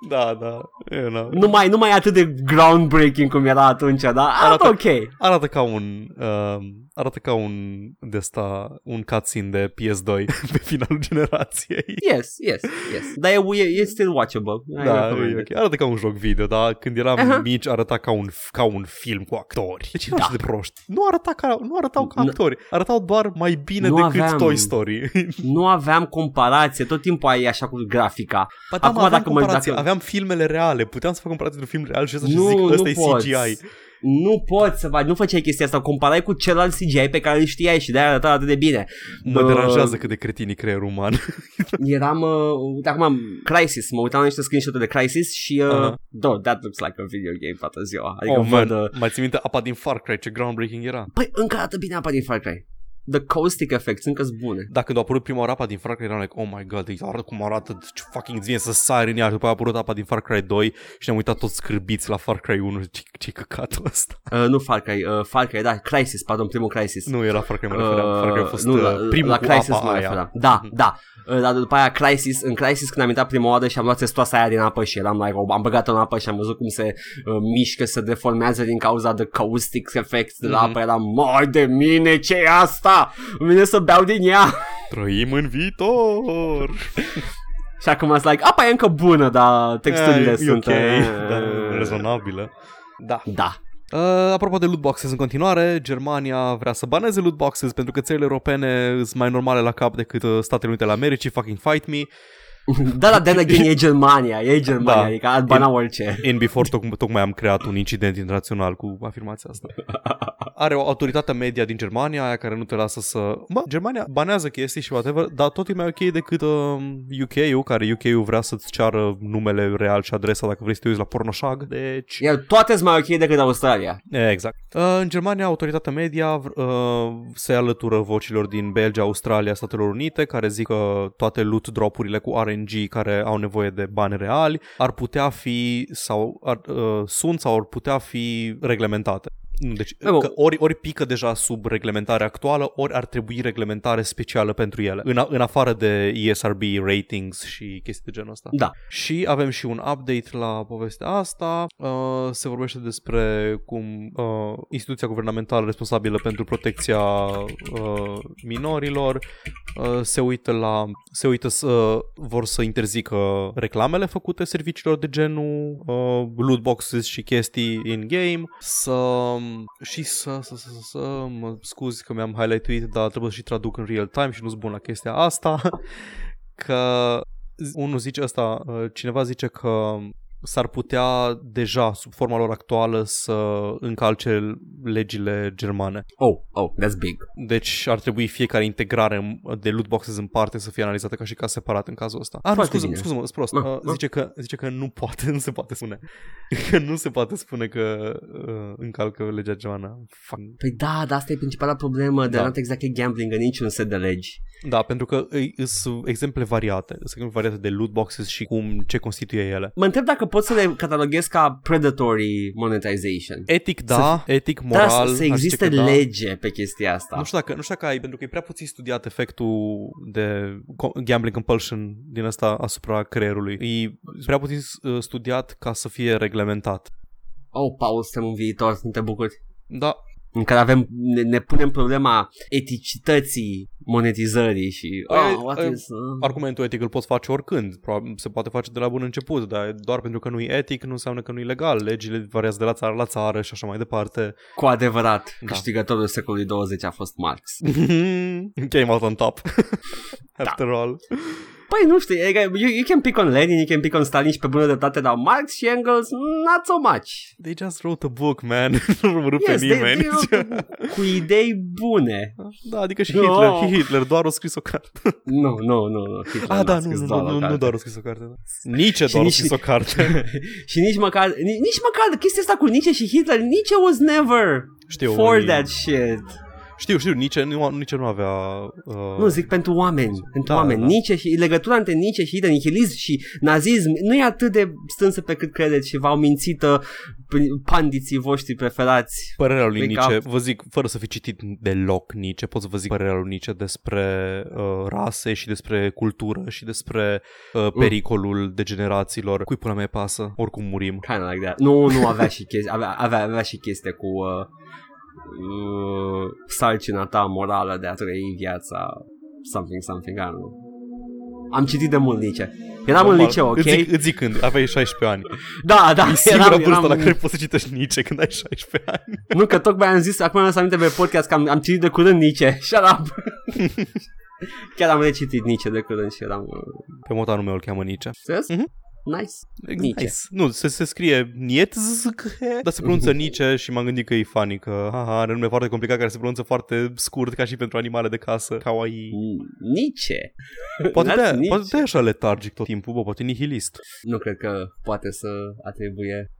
da, da, e, na. Nu mai, nu mai e atât de groundbreaking cum era atunci, dar arată Arată- ok. Arată ca un... Um, arată ca un de ăsta, un cutscene de PS2 pe finalul generației. Yes, yes, yes. Dar e, e, e still watchable. I Da, recommend e it. ok. Arată ca un joc video, dar când eram Aha. mici arăta ca un, ca un film cu actori. Deci Da. da. de proști. Nu, arăta ca, nu arătau ca Nu- actori. Arătau doar mai bine Nu decât aveam- Toy Story. Nu aveam comparație, tot timpul ai așa cu grafica. Ba da, Acum, Acum, aveam dacă mă- comparație. dacă- Aveam filmele reale. Puteam să fac comparație de un film real și să Nu, zic nu ăsta e poți. CGI. Nu poți să faci, nu făceai chestia asta, comparai cu celălalt CGI pe care îl știai și de-aia arăta atât de bine. Mă Bă, deranjează cât de cretin e creierul uman. Eram, uh, uite acum, Crisis, mă uitam la niște screenshot-uri de Crisis și, uh, Aha. uh that looks like a video game toată ziua. Adică oh, văd, man. uh, Mai ții minte apa din Far Cry, ce groundbreaking era. Păi încă arată bine apa din Far Cry. The caustic effects încă sunt bune. Da, când a apărut prima oară apa din Far Cry, eram like, oh my god, îi arată cum arată, ce fucking îți vine să sari în ea. Și după aia a apărut apa din Far Cry 2 și ne-am uitat toți scârbiți la Far Cry 1. Ce, ce căcatul ăsta? Uh, nu Far Cry, uh, Far Cry, da, Crisis, pardon, primul Crisis. Nu era Far Cry, mă refeream. Far Cry a fost nu, la, uh, primul la cu Crisis apa mă aia. referam. Da, Mhm. da. Uh, Dar după aia Crisis, în Crisis când am intrat prima oară și am luat testoasa aia din apă și eram like, oh, am băgat în apă și am văzut cum se uh, mișcă, se deformează din cauza de caustic effect de la Mhm. apă, eram, mai de mine, ce e asta? Îmi vine să beau din ea. Trăim în viitor. și acum sunt like, apa e încă bună, dar texturile e, sunt... E ok, uh, dar rezonabilă. Da. Da. Uh, apropo de loot boxes în continuare, Germania vrea să baneze loot boxes pentru că țările europene sunt mai normale la cap decât uh, Statele Unite ale Americii, fucking fight me. Da, dar then again e Germania, e Germania, Da. adică ar bana orice. In before toc- tocmai am creat un incident internațional cu afirmația asta. Are o autoritate media din Germania, aia care nu te lasă să... Mă, Germania banează chestii și whatever, dar tot e mai ok decât uh, UK-ul, care UK-ul vrea să-ți ceară numele real și adresa dacă vrei să te uiți la pornoșag, deci... Iar toate sunt mai ok decât Australia. Exact. Uh, în Germania, autoritatea media uh, se alătură vocilor din Belgia, Australia, Statelor Unite, care zic că toate loot dropurile cu RNG care au nevoie de bani reali ar putea fi sau ar, uh, sunt sau ar putea fi reglementate. Nu, Deci, Da, bă. că ori, ori pică deja sub reglementarea actuală, ori ar trebui reglementare specială pentru ele, în, a, în afară de ESRB ratings și chestii de genul ăsta. Da. Și avem și un update la povestea asta. Uh, se vorbește despre cum uh, instituția guvernamentală responsabilă pentru protecția uh, minorilor uh, se uită la se uită să vor să interzică reclamele făcute serviciilor de genul uh, loot boxes și chestii in game să și să, să, să, să, să mă scuzi că mi-am highlightuit dar trebuie să și traduc în real time și nu-s bun la chestia asta că unul zice asta, uh, cineva zice că s-ar putea deja, sub forma lor actuală, să încalce legile germane. Oh, oh, that's big. Deci ar trebui fiecare integrare în- de loot boxes în parte să fie analizată ca și ca separat în cazul ăsta. Ah, nu, Foarte scuză, bine. scuză-mă, sunt prost. Ma, Uh, ma. zice, că, zice că nu poate, nu se poate spune. Că nu se poate spune că uh, încalcă legea germană. Fuck. Păi da, dar asta e principala problemă de Da. not exactly gambling în niciun set de legi. Da, pentru că îi- sunt exemple variate. Sunt exemple variate de loot boxes și cum, ce constituie ele. Mă întreb dacă pot să le cataloghez ca predatory monetization. Etic, da, etic, Dar moral. să, aș să zice existe că da. lege pe chestia asta. Nu știu, dacă, nu știu dacă ai, pentru că e prea puțin studiat efectul de co- gambling compulsion din asta asupra creierului. E prea puțin uh, studiat ca să fie reglementat. Oh, Paul, suntem în viitor, nu te bucuri. Da, În care avem, ne, ne punem problema eticității monetizării și... Păi, Oh, what uh, is... Uh, argumentul etic îl poți face oricând. Probabil se poate face de la bun început, dar doar pentru că nu e etic nu înseamnă că nu e legal. Legile variază de la țară la țară și așa mai departe. cu adevărat, Da. câștigătorul secolului 20 a fost Marx. Came out on top. Da. After all. Păi nu știu, e- you, you can pick on Lenin, you can pick on Stalin și pe bună dreptate, dar Marx și Engels, not so much. They just wrote a book, man. nu rupe Yes, they, nimeni. they wrote cu idei bune. da, adică și No. Hitler. Și Hitler doar a scris o carte. Nu, nu, nu, nu. Hitler Ah, n-a da, nu, scris nu, doar nu, o nu, nu carte. doar a scris o carte. Da. Nici Și doar a nici- scris o carte. și nici măcar, nici, nici măcar chestia asta cu Nietzsche și Hitler, Nietzsche was never Știu, for e- that shit. Știu, știu, nici nu, nici nu avea... Uh, Nu, zic pentru oameni, pentru Da, oameni. da. Nietzsche și legătura între Nietzsche și Hitler, nihilism și nazism nu e atât de strânsă pe cât credeți și v-au mințit uh, pandiții voștri preferați. Părerea lui Wake Nietzsche, up. vă zic, fără să fi citit deloc Nietzsche, pot să vă zic părerea lui Nietzsche despre uh, rase și despre cultură și despre uh, pericolul degenerațiilor. Cui pula mea îi pasă? Oricum murim. Kind of like that. Nu, nu avea și chestia, avea, avea, avea și chestia cu uh, uh, sarcina ta morală de a trăi viața something, something, I don't know. Am citit de mult Nietzsche. Eram în liceu, ok? Îți zic, îți zic când, aveai 16 ani. Da, da, E singura eram, vârstă eram, la care poți să citești Nietzsche când ai 16 ani. Nu, că tocmai am zis, acum am să aminte pe podcast că am, am citit de curând Nietzsche. Shut up! Chiar am recitit Nietzsche de curând și eram... uh, Pe motanul meu îl cheamă Nietzsche. Serios? Mhm. Nice. Nietzsche. Nice. Nu, se, se scrie Nietzsche, dar se pronunță Nietzsche și m-am gândit că e funny, că haha, are nume foarte complicat care se pronunță foarte scurt ca și pentru animale de casă, kawaii. Mm, Nietzsche. Poate That's de, Nietzsche. poate de așa letargic tot timpul, bă, poate nihilist. Nu cred că poate să atribuie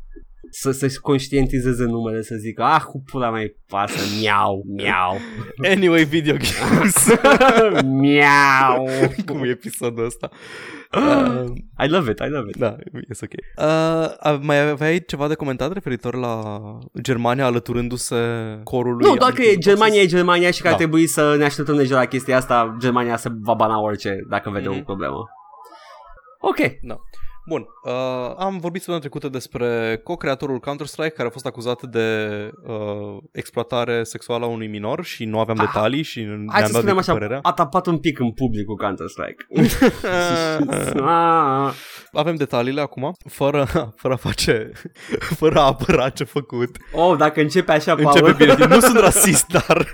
să să-și conștientizeze numele, să zică, ah, cu pula mai pasă, miau, miau, Anyway, video games. miau. Cum e episodul ăsta? Uh, I love it, I love it. da, e ok. Uh, mai aveai ceva de comentat referitor la Germania alăturându-se corului? Nu, doar că e Germania e Germania și că ar Da. trebui să ne așteptăm deja la chestia asta. Germania se va bana orice dacă vede Mhm. o problemă. Ok. Bun, uh, am vorbit săptămâna trecută despre co-creatorul Counter-Strike care a fost acuzat de uh, exploatare sexuală a unui minor și nu aveam Ah, detalii și ne-am Hai să dat spunem decât așa, părerea. a tapat un pic în public cu Counter-Strike. Ah, Avem detaliile acum, fără, fără a face, fără a apăra ce făcut. oh, dacă începe așa, Paul. Începe bine, nu sunt rasist, dar...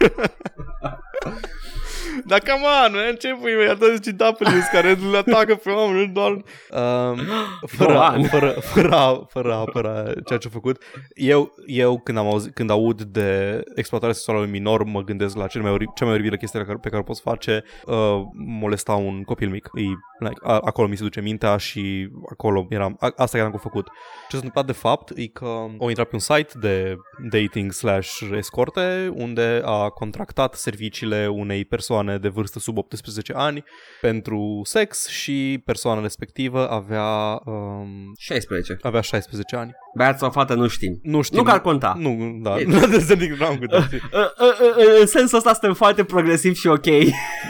Dar come on, man, ce pui mei, atât de W care îl atacă pe oameni, doar... Um, fără, Go on. fără, fără, a, fără a apăra ceea ce a făcut. Eu, eu când, am auzit, când aud de exploatarea sexuală a unui minor, mă gândesc la cel mai ori, cea mai oribilă chestie pe care, pe care o poți face, uh, molesta un copil mic. E, like, a, acolo mi se duce mintea și acolo eram, a, asta chiar am făcut. Ce s-a întâmplat de fapt e că au intrat pe un site de dating slash escorte unde a contractat serviciile unei persoane de vârstă sub 18 ani pentru sex și persoana respectivă avea, um, 16. avea 16 ani. Băiat sau fată, nu știm. Nu știu. Nu că ar conta. Nu, da. E- Nu de zic, nu am gândit. Uh, uh, uh, În sensul ăsta suntem foarte progresiv și ok.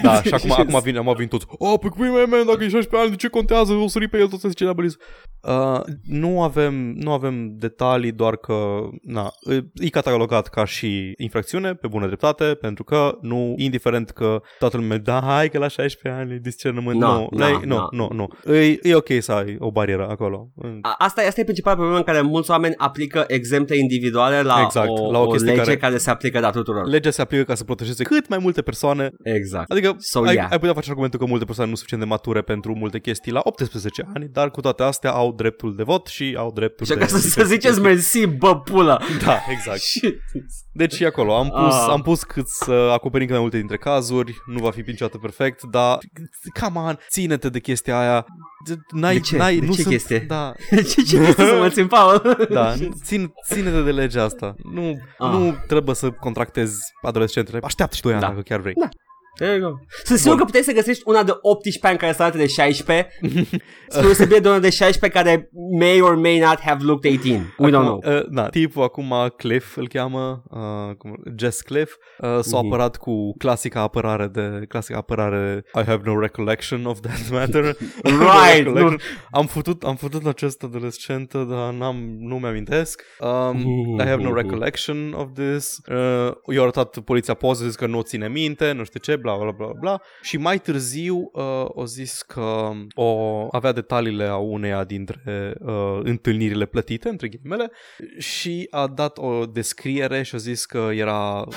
Da, și acum, acum vine, acum vin toți. Oh, pe cum e, man, dacă e 16 ani, de ce contează? O sări pe el, tot să zice la băliz. Uh, nu, avem, nu avem detalii, doar că na, e catalogat ca și infracțiune, pe bună dreptate, pentru că nu, indiferent că toată lumea, da, hai că la 16 ani e discernământ. No, nu, no, like, nu, no. nu, nu. E, e ok să ai o barieră acolo. A- Asta, asta e principala problemă în care mulți oameni aplică exemple individuale la, Exact, o, la o o chestie lege care... care- se aplică la tuturor. Legea se aplică ca să protejeze cât mai multe persoane Exact. Adică So, ai, yeah. ai putea face argumentul că multe persoane nu sunt suficient de mature pentru multe chestii la 18 ani, dar cu toate astea au dreptul de vot și au dreptul Și de... ca să, să ziceți mersi, bă, pulă. Da, exact. Shit. Deci e acolo. Am pus, Ah. am pus cât să acoperim cât mai multe dintre cazuri. Nu va fi niciodată perfect, dar come on, ține-te de chestia aia. N-ai, De ce? N-ai, De nu ce sunt, chestie? Da, ce, ce chestie să mă țin, Paul? da, țin, ține-te de legea asta. Nu, Ah. nu trebuie să contractezi adolescentele. Așteaptă și 2 ani Da. dacă chiar vrei. Da. There you go. Sunt sigur că puteai să găsești una de 18 ani care să arate de 16 spre să de una de 16 care may or may not have looked 18. We don't know. Uh, da, tipul acum Cliff îl cheamă, uh, cum, Jess Cliff, uh, s-a Mhm. apărat cu clasica apărare de clasica apărare I have no recollection of that matter. Right, Recollection. nu. Am futut, am futut acest adolescent, dar n-am, nu mi-amintesc. Um, I have no recollection of this. Uh, i-a arătat poliția poze, zis că nu o ține minte, nu știu ce, bla bla bla bla. Și mai târziu uh, o zis că o avea detaliile a uneia dintre uh, întâlnirile plătite, între ghilimele, și a dat o descriere și a zis că era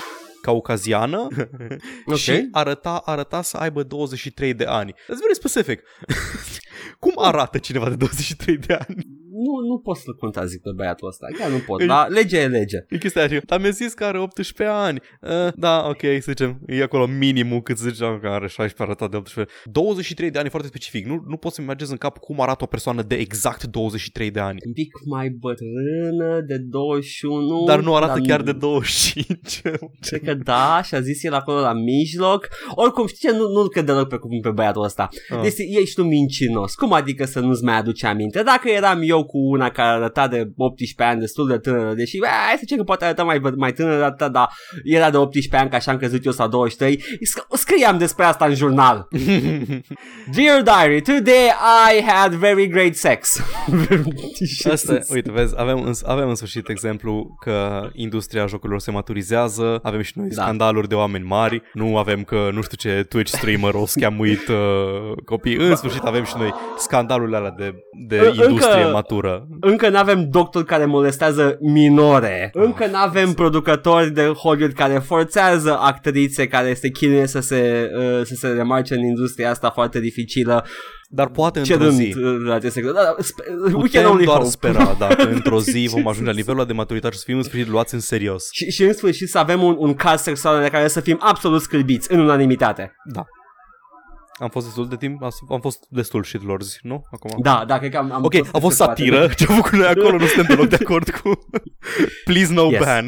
caucaziană Ok. și arăta, arăta să aibă 23 de ani. That's very specific. Cum arată cineva de 23 de ani? Nu, nu pot să-l contazic pe băiatul ăsta. Chiar nu pot. Îi- Dar legea e lege. E chestia aia, dar mi-a zis că are 18 ani. Uh, da, ok, să zicem, e acolo minimul cât să zicem că are 16 arătat de 18. 23 de ani e foarte specific. Nu, nu pot să-mi imaginez în cap cum arată o persoană de exact 23 de ani. Un pic mai bătrână, de 21. Dar nu arată dar chiar de 25. Cred că da, și a zis el acolo la mijloc. Oricum, știi ce? Nu, nu cred deloc pe cuvânt pe băiatul ăsta. Ah. Deci ești tu mincinos. Cum adică să nu-ți mai aduce aminte? Dacă eram eu cu una care arăta de 18 ani, destul de tânără, deși, bă, hai să zicem că poate arăta mai, mai tânără, atâta, dar era de 18 ani, ca așa am crezut eu sau 23. Sc- scriam despre asta în jurnal. Dear Diary, today I had very great sex. Și Asta, uite, vezi, avem în, avem în sfârșit exemplu că industria jocurilor se maturizează, avem și noi Da. scandaluri de oameni mari, nu avem că nu știu ce Twitch streamer o scamuit uh, copii, în sfârșit avem și noi scandalurile alea de, de Încă- industrie matură. Încă nu avem doctori care molestează minore. Încă nu avem producători de Hollywood care forțează actrițe care se chinuie să se, uh, să se remarce în industria asta foarte dificilă. Dar poate într-o Cerând zi. uh, la acest sector. Da, da, spe- we can Putem only doar hope. spera dacă într-o zi vom ajunge la nivelul ăla de maturitate și să fim în sfârșit luați în serios. Și, și în sfârșit să avem un, un caz sexual de care să fim absolut scâlbiți în unanimitate. Da. Am fost destul de timp, am fost destul shitlorzi, nu? Acum. Da, da, cred că am... am Ok, a fost satiră, ce am făcut noi acolo, nu suntem deloc de acord cu Please no Yes. ban.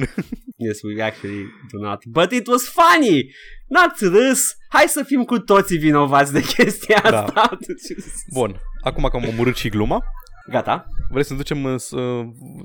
Yes, we actually do not. But it was funny! N-ați râs! Hai să fim cu toții vinovați de chestia Da. asta. Bun, acum că am omorât și gluma, Gata? vrei să ne ducem în, să,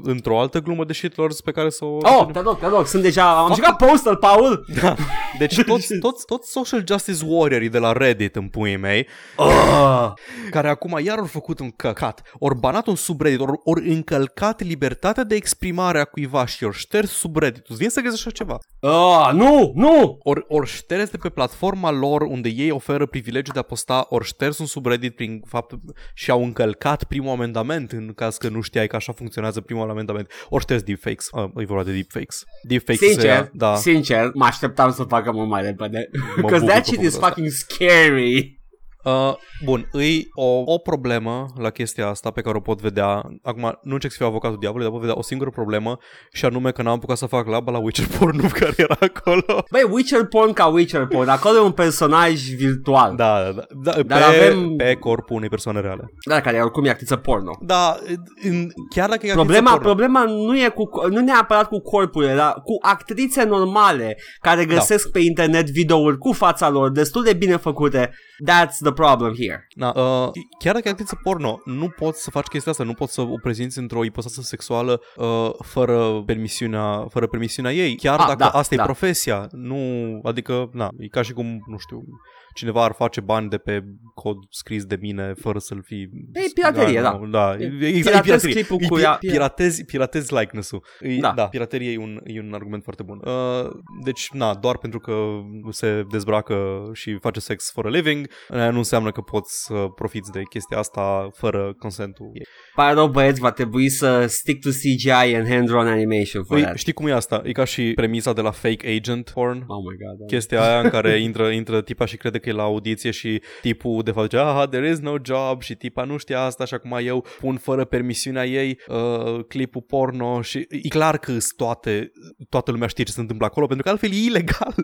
într-o altă glumă de shitlords pe care să o... Oh, te rog, te rog, sunt deja... Am jucat Postal, Paul! Da. Deci toți, toți, toți social justice warriorii de la Reddit în puii mei, Oh. care acum iar au făcut un căcat, ori banat un subreddit, ori, ori încălcat libertatea de exprimare a cuiva și ori șters subreddit. Îți vine să găsești așa ceva? Oh, nu, nu! Ori, ori șters de pe platforma lor unde ei oferă privilegiul de a posta, ori șters un subreddit prin faptul și au încălcat primul amendament în caz că nu știai că așa funcționează primul amendament. Ori șters deepfakes. Uh, e vorba de deepfakes. Deepfakes se Sincer, ia- da. sincer, mă așteptam să facă mult mai repede. Because bucur that că shit făcut is asta. fucking scary. Uh, bun, îi o, o problemă la chestia asta pe care o pot vedea. Acum, nu încerc să fiu avocatul diavolului, dar pot vedea o singură problemă și anume că n-am apucat să fac laba la Witcher porn care era acolo. Băi, Witcher porn ca Witcher porn. Acolo e un personaj virtual. Da, da, da, da Dar pe, avem- pe corpul unei persoane reale. Da, care oricum e actriță porno. Da, în, chiar dacă e Problema, actriță porno- problema nu e cu, nu neapărat cu corpurile, dar cu actrițe normale care găsesc Da. pe internet videouri cu fața lor destul de bine făcute. That's the problem here. Na, uh, chiar dacă e actriță porno, nu poți să faci chestia asta, nu poți să o prezinți într-o ipostasă sexuală uh, fără permisiunea, fără permisiunea ei, chiar Ah, dacă da, asta da. e profesia. Nu, adică, na, e ca și cum, nu știu, cineva ar face bani de pe cod scris de mine fără să-l fi... E piraterie, da. nu, da. E- E, exact, e piratezi piraterie. clipul E cu pi- ea- piratezi, piratezi likeness-ul. E, Da. da. piraterie e un, e un argument foarte bun. Uh, deci, na, doar pentru că se dezbracă și face sex for a living, uh, nu înseamnă că poți să profiți de chestia asta fără consentul ei. Pare rău, băieți, va trebui să stick to CGI and hand-drawn animation for Păi, that. știi cum e asta? E ca și premisa de la fake agent porn. Oh my god. Da. Chestia aia în care intră, intră tipa și crede că e la audiție și tipul de fapt zice, ah, there is no job și tipa nu știa asta și acum eu pun fără permisiunea ei uh, clipul porno și e clar că sunt toate, toată lumea știe ce se întâmplă acolo pentru că altfel e ilegal.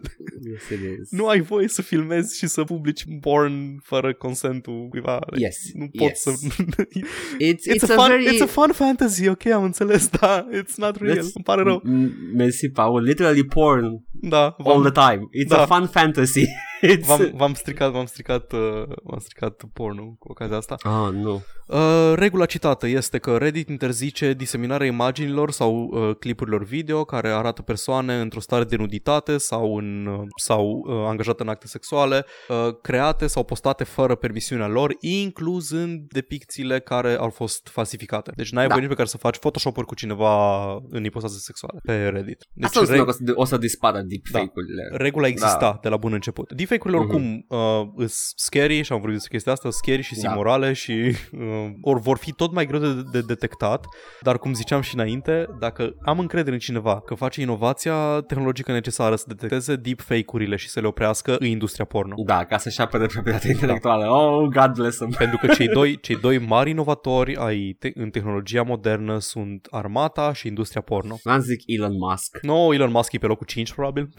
Yes, it is. nu ai voie să filmezi și să publici porn fără consentul cuiva. Yes, Nu pot yes. să... It's, It's, a, fun, it's a fun fantasy, ok, am înțeles, da, it's not real, Let's- îmi pare rău. M- Mersi, Paul. Literally porn Da, all v-am, the time. It's Da. a fun fantasy. It's... v-am, v-am stricat, v-am stricat, uh, v-am stricat pornul cu ocazia asta. Oh, nu. Uh, regula citată este că Reddit interzice diseminarea imaginilor sau uh, clipurilor video care arată persoane într-o stare de nuditate sau, în, uh, sau uh, angajate în acte sexuale, uh, create sau postate fără permisiunea lor, incluzând depicțiile care au fost falsificate. Deci n-ai Da. voie nici pe care să faci Photoshop-uri cu cineva în ipostaze sexuale pe Reddit. Deci Asta înseamnă reg- că o să, o să dispară deepfake-urile. regula exista Da. de la bun început. Deepfake-urile Mhm. oricum uh, sunt scary și am vorbit despre chestia asta, scary și Da. imorale și uh, or vor fi tot mai greu de, de detectat, dar cum ziceam și înainte, dacă am încredere în cineva că face inovația tehnologică necesară să detecteze deepfake-urile și să le oprească în industria porno. Da, ca să-și apere proprietatea intelectuală. Oh, God bless them. Pentru că cei doi, cei doi mari inovatori ai te- în tehnologia modernă sunt armata și industria porno. N-am zic Elon Musk. No, Elon Musk e pe locul 5 probabil.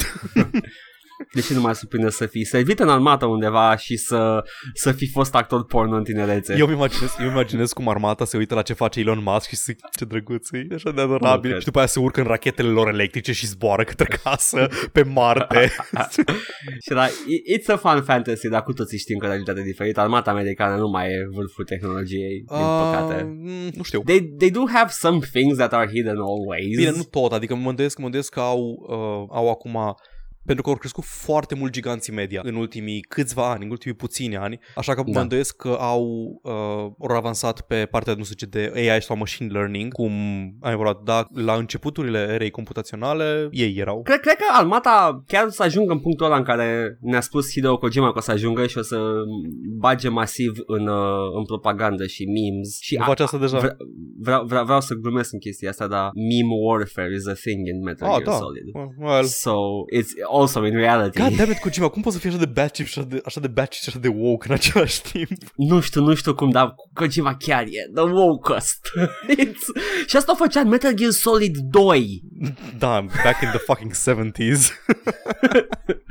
De ce nu mai surprinde să fii servit în armată undeva și să, să fi fost actor porno în tinerețe? Eu îmi imaginez, eu îmi imaginez cum armata se uită la ce face Elon Musk și zic ce drăguț e, așa de adorabil. cred. și după aia se urcă în rachetele lor electrice și zboară către casă pe Marte. Și da, i- it's a fun fantasy, dar cu toții știm că realitatea e diferită. Armata americană nu mai e vârful tehnologiei, din păcate. Uh, nu știu. They, they do have some things that are hidden always. Bine, nu tot, adică mă îndoiesc, mă îndoiesc că au, uh, au acum pentru că au crescut foarte mult giganții media în ultimii câțiva ani, în ultimii puțini ani, așa că Da. mă îndoiesc că au, uh, au avansat pe partea, nu știu ce, de AI sau machine learning, cum am evaluat, dar la începuturile erei computaționale, ei erau. Cred, cred că armata chiar o să ajungă în punctul ăla în care ne-a spus Hideo Kojima că o să ajungă și o să bage masiv în, uh, în propagandă și memes. Și Nu face asta deja. Vre- vreau, vreau, vreau să glumesc în chestia asta, dar meme warfare is a thing in Metal Ah, Gear da. Solid. Well, So, it's also in reality. God damn it, Kojima, cum poți să fii așa de batchy și așa de, așa de batchy și așa de woke în același timp? Nu știu, nu știu cum, dar Kojima chiar e the wokest. It's... Și asta o făcea în Metal Gear Solid 2. Da, back in the fucking 70s.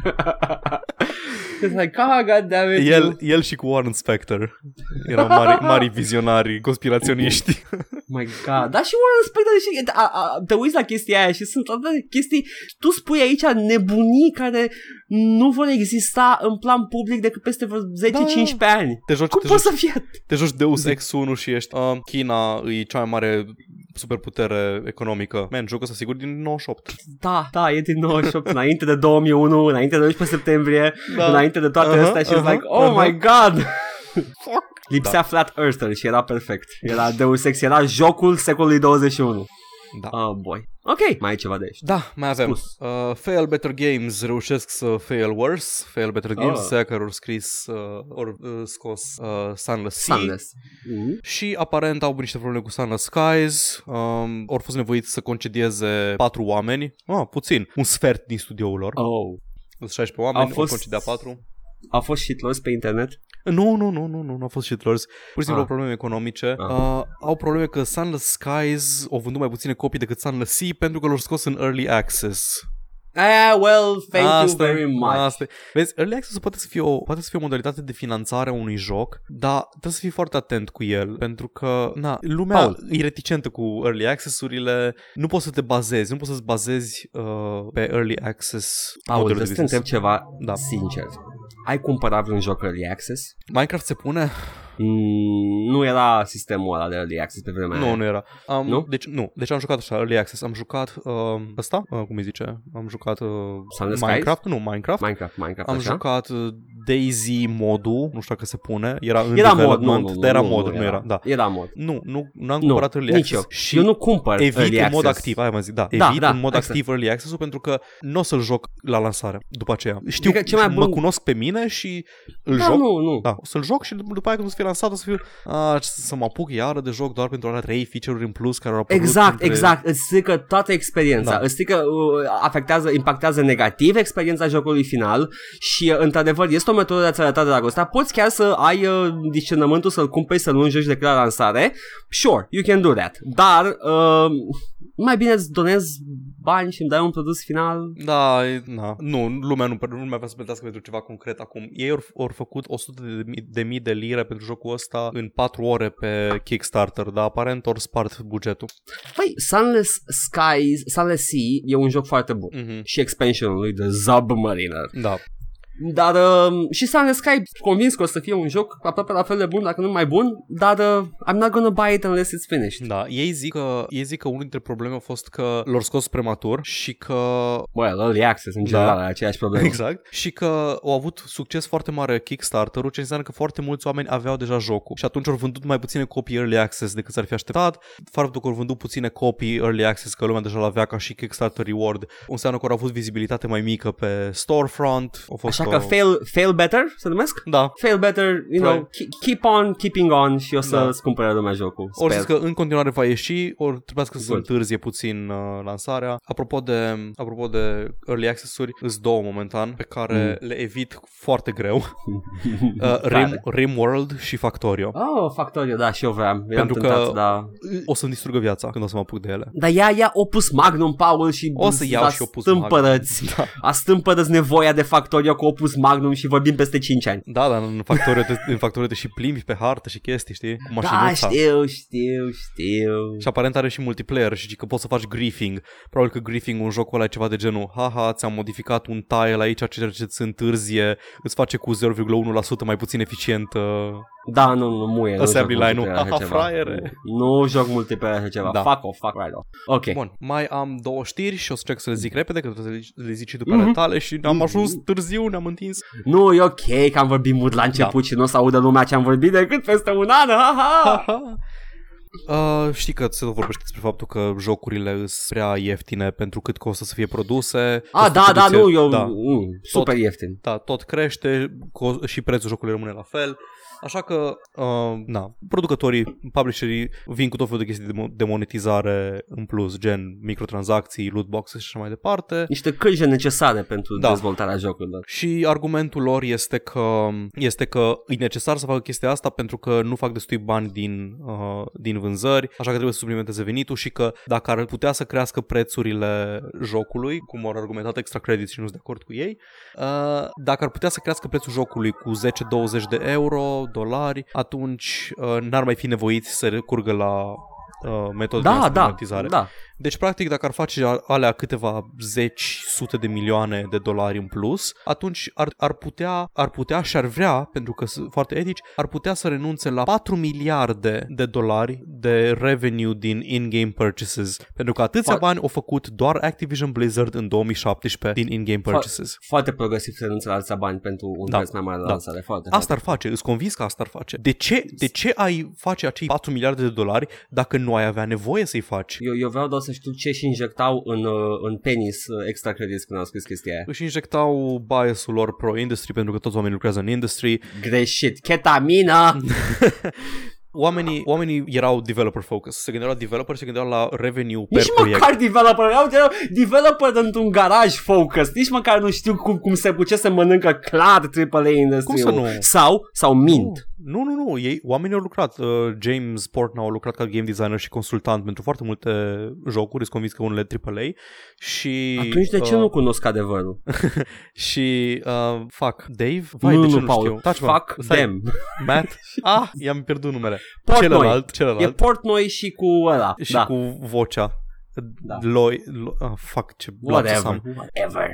It's like, ah, god damn it. El, el și cu Warren Spector erau mari, mari vizionari, conspiraționiști. My god, da și Warren Spector și a, a, te uiți la chestia aia și sunt atâtea chestii, tu spui aici nebunii care nu vor exista în plan public decât peste vreo 10-15 ani. Te joci, Cum te poți joci, să fie? te joci Deus Ex 1 și ești uh, China e cea mai mare superputere economică. Man, jocul ăsta sigur din 98. Da, da, e din 98, înainte de 2001, înainte de 12 septembrie, Da. înainte de toate Aha, astea și aha, like, oh aha. my god! Fuck. Lipsea Flat Earther și era perfect. Era Deus Ex, era jocul secolului 21. Da. Oh boy. Ok, mai e ceva de aici. Da, mai avem. Uh, fail Better Games reușesc să fail worse. Fail Better ah. Games, oh. care au scris, uh, or, uh, scos uh, Sunless Sea. Sunless. Mm-hmm. mm-hmm. Și aparent au niște probleme cu Sunless Skies. Um, au fost nevoiți să concedieze patru oameni. Ah, puțin. Un sfert din studioul lor. Oh. 16 oameni, au fost... concedea 4 a fost shitlorse pe internet? Nu, nu, nu, nu, nu, nu a fost shitlorse. Pur și simplu ah. probleme economice. Ah. Uh, au probleme că Sunless Skies au vândut mai puține copii decât Sunless Sea pentru că l-au scos în Early Access. Ah, well, thank asta, you very much. Asta. Vezi, Early Access poate să, fie o, poate să fie o modalitate de finanțare a unui joc, dar trebuie să fii foarte atent cu el, pentru că na, lumea Paul. e reticentă cu Early Access-urile, nu poți să te bazezi, nu poți să-ți bazezi uh, pe Early Access Paul, modelul de business. să ceva da. sincer. Ai cumpărat vreun joc Early Access? Minecraft se pune? Mm, nu era sistemul ăla de Early Access pe vremea Nu, aia. nu era. Am, Nu? Deci, nu. Deci am jucat așa, Early Access. Am jucat uh, ăsta, uh, cum îi zice? Am jucat uh, Sunless Minecraft, nu, Minecraft. Minecraft, Minecraft, Am așa? jucat uh, Daisy modul, nu știu dacă se pune, era în Era mod, nu, development, nu, dar era nu, mod, nu era, da. Era mod. Nu, nu, nu am Nu, cumpărat Early nici Access eu. și eu nu cumpăr evit Early în mod Access. activ, aia am zis, da, Da, evit da, în mod exact. activ Early Access-ul pentru că nu o să-l joc la lansare după aceea. Știu, Cred că cel mai mă bun- cunosc pe mine și îl Da, joc nu, nu. da, o să-l joc și după aia când o să fie lansat o să fiu a, să mă apuc iară de joc doar pentru alea trei feature-uri în plus care au apărut Exact, între... exact. Îți strică toată experiența. Da. Îți strică, uh, afectează, impactează negativ experiența jocului final și, uh, într-adevăr, este o metodă de a-ți arăta dragostea. Poți chiar să ai uh, discernământul să-l cumperi, să nu joci decât la lansare. Sure, you can do that. Dar, uh, mai bine îți donezi bani și îmi dai un produs final. Da, e- na. Nu, lumea nu, nu mai vrea să plătească pentru ceva concret acum. Ei au, au făcut 100 de, mii- de mii de lire pentru jocul ăsta în 4 ore pe Kickstarter, dar aparent ori spart bugetul. Păi, Sunless Skies, Sunless Sea e un joc foarte bun. Mm-hmm. Și expansionul lui de Submariner. Da. Dar uh, și Sunless Sky convins că o să fie un joc aproape la fel de bun, dacă nu mai bun, dar uh, I'm not gonna buy it unless it's finished. Da, ei zic că, ei zic că unul dintre probleme a fost că l-au scos prematur și că Well, early access în Da. general are aceeași problemă. Exact. Și că au avut succes foarte mare Kickstarter-ul, ce înseamnă că foarte mulți oameni aveau deja jocul. Și atunci au vândut mai puține copii Early Access decât s-ar fi așteptat. Faptul că au vândut puține copii Early Access, că lumea deja l-avea ca și Kickstarter Reward, înseamnă că au avut vizibilitate mai mică pe storefront. Au fost Așa că fail, fail better, se numesc? Da. Fail better, you know, keep, keep on keeping on și o să Da. îți cumpere lumea jocul. Ori Sper. zis că în continuare va ieși, ori trebuiască să Good. întârzie puțin uh, lansarea. Apropo de, apropo de early access-uri, îs două momentan pe care le evit foarte greu. Uh, Rim, Care? Rimworld și Factorio. Oh, Factorio, da, și eu vreau. Eram Pentru că- tentat, da. O să-mi distrugă viața când o să mă apuc de ele. Dar ea ia Opus Magnum, Paul, și O să iau a și Opus stâmpărăți. Da. A stâmpărăți nevoia de Factorio cu Opus Magnum și vorbim peste 5 ani. Da, dar în Factorio te, în Factorio te și plimbi pe hartă și chestii, știi? Cu Da, mașinuța. știu, știu, știu. Și aparent are și multiplayer și că poți să faci griefing. Probabil că griefing un jocul ăla e ceva de genul Haha, ți-am modificat un tile aici, ceea ce îți întârzie, îți face cu 0,1% mai puțin eficient. Uh... Da, nu, nu, muie. nu Assembly joc line-ul. multiplayer așa Aha, ceva. fraiere. Nu, nu joc multiplayer așa ceva. Da. Fuck off, fuck right off. Ok. Bun, mai am două știri și o să încerc să le zic repede, că trebuie să le zici și după Mhm. ale tale și am ajuns târziu, ne-am întins. Nu, e ok că am vorbit mult la început Da. și nu o să audă lumea ce am vorbit decât peste un an. Ha, ha. Uh, știi că se tot vorbește despre faptul că jocurile sunt prea ieftine pentru cât costă să fie produse. A, Costul da, da, producției- nu, eu, Da, mm, super ieftin. da, tot crește co- și prețul jocului rămâne la fel. Așa că, uh, na, producătorii, publisherii vin cu tot felul de chestii de, mo- de monetizare în plus, gen microtransacții, loot boxes și așa mai departe. Niște cârje necesare pentru Da. dezvoltarea jocurilor. Și argumentul lor este că, este că e necesar să facă chestia asta pentru că nu fac destui bani din, uh, din vânzări, așa că trebuie să suplimenteze venitul și că dacă ar putea să crească prețurile jocului, cum au argumentat extra credit și nu sunt de acord cu ei, uh, dacă ar putea să crească prețul jocului cu 10-20 de euro, dolari, atunci uh, n-ar mai fi nevoiți să recurgă la uh, metode Da, de da, monetizare. da. Deci, practic, dacă ar face a- alea câteva zeci, sute de milioane de dolari în plus, atunci ar, ar, putea, ar putea și ar vrea, pentru că sunt foarte etici, ar putea să renunțe la 4 miliarde de dolari de revenue din in-game purchases. Pentru că atâția Fa- bani au făcut doar Activision Blizzard în 2017 din in-game purchases. Foarte progresiv să renunțe la alții bani pentru un Da, preț mai mare la da. lansare. Foarte, Asta ar face, îți convins că asta ar face. De ce, de ce ai face acei 4 miliarde de dolari dacă nu ai avea nevoie să-i faci? Eu, eu vreau doar să știu ce și injectau în, uh, în penis uh, extra credits când au scris chestia aia. Își injectau biasul lor pro-industry pentru că toți oamenii lucrează în industry. Greșit. Ketamină! Oamenii, oamenii erau developer focus. Se gândeau la developer, se gândeau la revenue per Nici proiect. măcar developer, erau erau developer într-un garaj focus, nici măcar nu știu cum, cum se, cu ce se mănâncă clar AAA industry Cum să nu? Sau, sau mint. Nu, nu, nu, ei, oamenii au lucrat. Uh, James Portnow a lucrat ca game designer și consultant pentru foarte multe jocuri, sunt convins că unele AAA. Și, Atunci de ce uh, nu cunosc adevărul? Și, uh, fuck, Dave? Vai, nu, de ce nu, nu Paul. știu? Taci, mă. Fuck Stai. them. Matt? Ah, i-am pierdut numele. Portnoy. Celălalt, celălalt. E Portnoy și cu ăla. și da. cu vocea. Da. Loi, lo, ah, fuck, ce blat să Whatever. am. Whatever.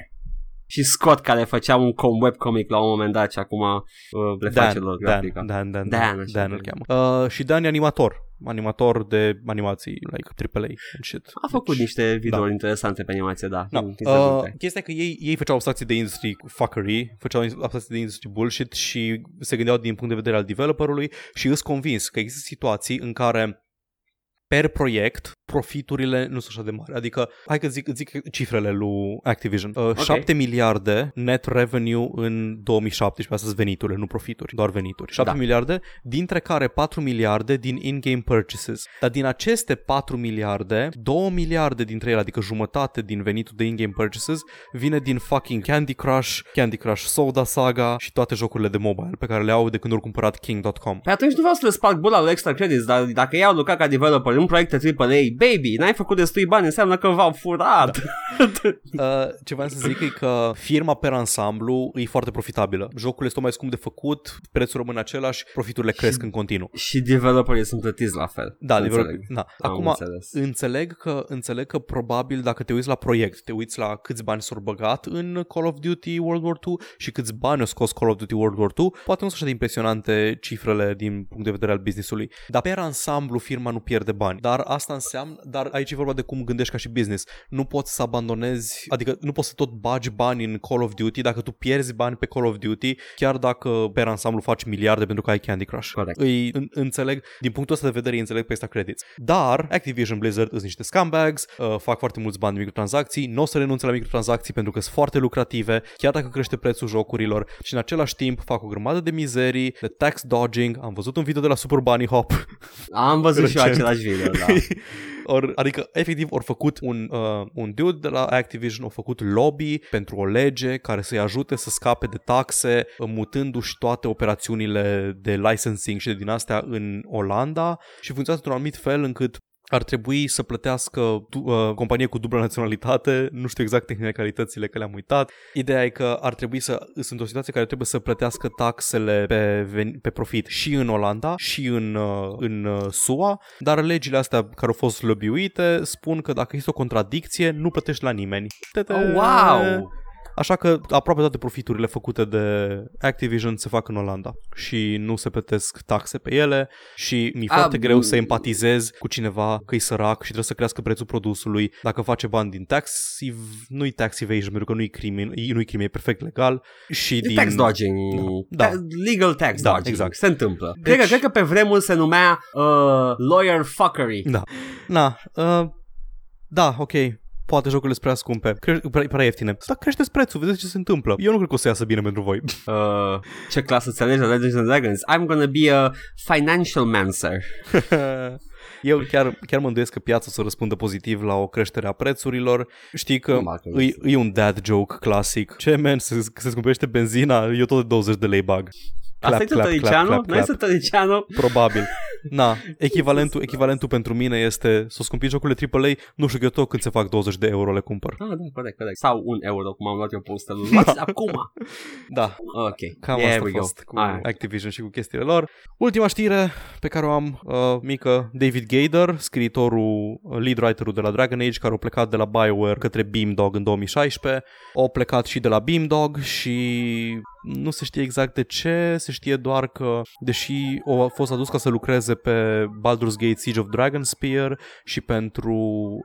Și Scott care făcea un com webcomic la un moment dat și acum uh, le face Dan, lor Dan, grafica. Dan, Dan, Dan, Dan, așa Dan că- îl cheamă. Uh, și Dan e animator. Animator de animații, like AAA and shit. A făcut Deci, niște videouri interesante pe animație, da. Da. Mm, Uh, interesante. chestia e că ei, ei făceau abstracții de industry fuckery, făceau abstracții de industry bullshit și se gândeau din punct de vedere al developerului și îs convins că există situații în care per proiect profiturile nu sunt așa de mari. Adică, hai că zic, zic cifrele lui Activision. Uh, 7 miliarde net revenue în 2017, astea sunt venituri, nu profituri, doar venituri. 7 Da. miliarde, dintre care 4 miliarde din in-game purchases. Dar din aceste 4 miliarde, 2 miliarde dintre ele, adică jumătate din venitul de in-game purchases, vine din fucking Candy Crush, Candy Crush Soda Saga și toate jocurile de mobile pe care le au de când au cumpărat King.com. Păi atunci nu vreau să le sparg bula lui extra credits, dar dacă ei au lucrat ca developer în proiecte AAA, baby, n-ai făcut destui bani, înseamnă că v-au furat. Uh, ce vreau să zic e că firma per ansamblu e foarte profitabilă. Jocul este tot mai scump de făcut, prețul rămâne același, profiturile cresc în continuu. și developerii sunt plătiți la fel. Da, Să adevărat. înțeleg. Da. Am Acum, înțeles. înțeleg că, înțeleg că probabil dacă te uiți la proiect, te uiți la câți bani s-au băgat în Call of Duty World War 2 și câți bani au scos Call of Duty World War 2, poate nu sunt așa de impresionante cifrele din punct de vedere al businessului. Dar pe ansamblu firma nu pierde bani. Dar asta înseamnă, dar aici e vorba de cum gândești ca și business. Nu poți să abandonezi, adică nu poți să tot bagi bani în Call of Duty dacă tu pierzi bani pe Call of Duty, chiar dacă pe ansamblu faci miliarde pentru că ai Candy Crush. Corect. Îi, în, înțeleg, din punctul ăsta de vedere, îi înțeleg pe ăsta credits. Dar Activision Blizzard sunt niște scumbags, uh, fac foarte mulți bani de microtransacții, nu o să renunțe la microtransacții pentru că sunt foarte lucrative, chiar dacă crește prețul jocurilor și în același timp fac o grămadă de mizerii, de tax dodging. Am văzut un video de la Super Bunny Hop Am văzut și eu Recent. același video, da. Or, adică, efectiv, au făcut un, uh, un dude de la Activision, au făcut lobby pentru o lege care să-i ajute să scape de taxe, uh, mutându-și toate operațiunile de licensing și de din astea în Olanda și funcționează într-un anumit fel încât ar trebui să plătească du- uh, companie cu dublă naționalitate, nu știu exact tehnicalitățile că le-am uitat. Ideea e că ar trebui să sunt într-o situație care trebuie să plătească taxele pe, ven- pe profit și în Olanda și în, uh, în uh, SUA, dar legile astea care au fost lăbiuite spun că dacă există o contradicție, nu plătești la nimeni. Te-te- Oh, wow! Așa că aproape toate profiturile făcute de Activision se fac în Olanda și nu se plătesc taxe pe ele și mi-e Ah, foarte greu mm. să empatizez cu cineva că e sărac și trebuie să crească prețul produsului dacă face bani din tax, nu-i tax evasion pentru că nu-i crime, nu-i crime, e perfect legal și E din... tax dodging. Da. Ta- Legal tax Da, dodging. exact. Se întâmplă. Deci- Cred, că, cred că pe vremuri se numea uh, lawyer fuckery. Da. Na, uh, da, ok. Poate jocurile sunt prea scumpe, cre- prea, prea ieftine. Dar creșteți prețul, vedeți ce se întâmplă. Eu nu cred că o să iasă bine pentru voi. Uh, ce clasă ți alegi la Dungeons and Dragons? I'm gonna be a financial mancer. Eu chiar, chiar mă îndoiesc că piața o să răspundă pozitiv la o creștere a prețurilor. Știi că Normal că e, e un dad joke clasic. Ce, man, se, se scumpește benzina, eu tot de 20 de lei bag. Asta e Tătăricianu? Nu este Tătăricianu? Probabil. Na, echivalentul, echivalentul pentru mine este să scumpi jocurile AAA, nu știu eu tot când se fac 20 de euro le cumpăr. Ah, da, corect, corect. Sau un euro, cum am luat eu postelul. Luați acum! Da, Ok, Cam Here asta we a go. fost cu Alright. Activision și cu chestiile lor. Ultima știre pe care o am uh, mică, David Gader, scriitorul, uh, lead writerul de la Dragon Age, care a plecat de la BioWare către Beamdog în 2016, a plecat și de la Beamdog și nu se știe exact de ce, se știe doar că, deși a fost adus ca să lucreze pe Baldur's Gate Siege of Dragonspear și pentru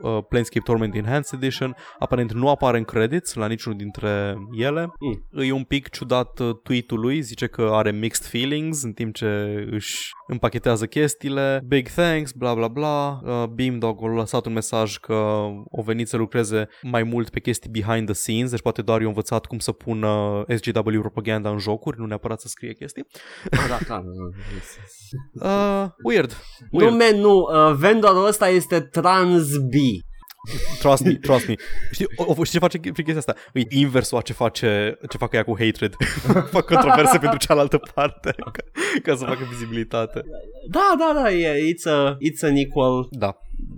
uh, Planescape Torment Enhanced Edition, aparent nu apare în credits la niciunul dintre ele. Mm. E un pic ciudat uh, tweet-ul lui, zice că are mixed feelings în timp ce își împachetează chestiile. Big thanks, bla bla bla. Uh, Beamdog a lăsat un mesaj că o venit să lucreze mai mult pe chestii behind the scenes, deci poate doar i-a învățat cum să pună SGW propaganda în jocuri, nu neapărat să scrie chestii. Ah, da, clar. Uh, weird. weird. Nu, man, nu. Uh, vendorul ăsta este Trans B. Trust me, trust me. Știi, o, o, știi ce face prin chestia asta? E inversul a ce face, ce fac ea cu hatred. fac controverse pentru cealaltă parte ca, ca să facă vizibilitate. Da, da, da, e, it's, a, it's an equal Da.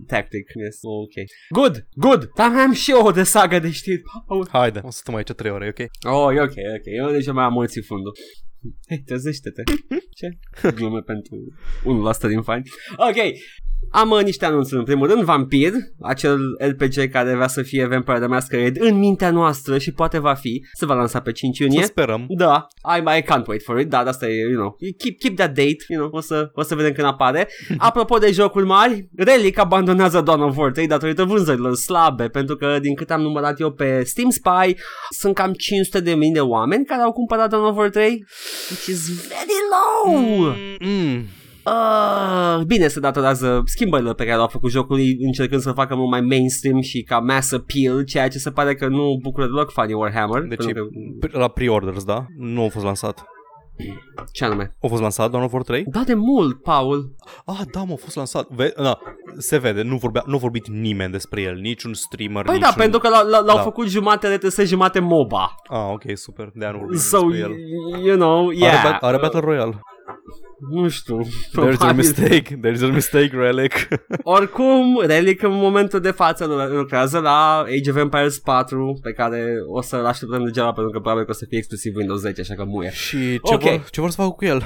tactic. Yes, ok. Good, good. Dar am și eu de saga de știri. Paul. Haide, o să stăm aici trei ore, ok? Oh, e ok, e ok. Eu deja mai am mulți fundul. Hei, trezește-te. Ce? Glume pentru 1% din fani. Ok. Am uh, niște anunțuri. În primul rând, Vampir, acel RPG care vrea să fie Vampire the Masquerade în mintea noastră și poate va fi, se va lansa pe 5 Să iunie. sperăm. Da, I, I can't wait for it, da, asta e, you know, keep, keep that date, you know, o să, o să vedem când apare. Apropo de jocuri mari, Relic abandonează Dawn of War 3 datorită vânzărilor slabe, pentru că din cât am numărat eu pe Steam Spy, sunt cam 500 de mii de oameni care au cumpărat Dawn of War 3, which is very low! Mm. Uh, bine se datorează schimbările pe care le-au făcut jocul încercând să facă mult mai mainstream și ca mass appeal, ceea ce se pare că nu bucură deloc fanii Warhammer. Deci pentru că, e la pre-orders, da? Nu a fost lansat. ce anume? A fost lansat Dawn of War 3? Da, de mult, Paul. Ah, da, mă, a fost lansat. Ve- da, se vede, nu, vorbea, nu a vorbit nimeni despre el, niciun streamer, Păi niciun... da, pentru că l- l- l-au Da. făcut jumate RTS, jumate MOBA. Ah, ok, super, de-aia nu vorbim So, despre el. you know, Are, yeah. ba- are Battle Royale. Nu știu. There's your probabil. mistake. There's your mistake, Relic. Oricum, Relic în momentul de față lu- lucrează la Age of Empires 4, pe care o să-l așteptăm degeaba, pentru că probabil că o să fie exclusiv Windows 10, așa că muie. Și ce, Ok. vor, ce vor să facă cu el?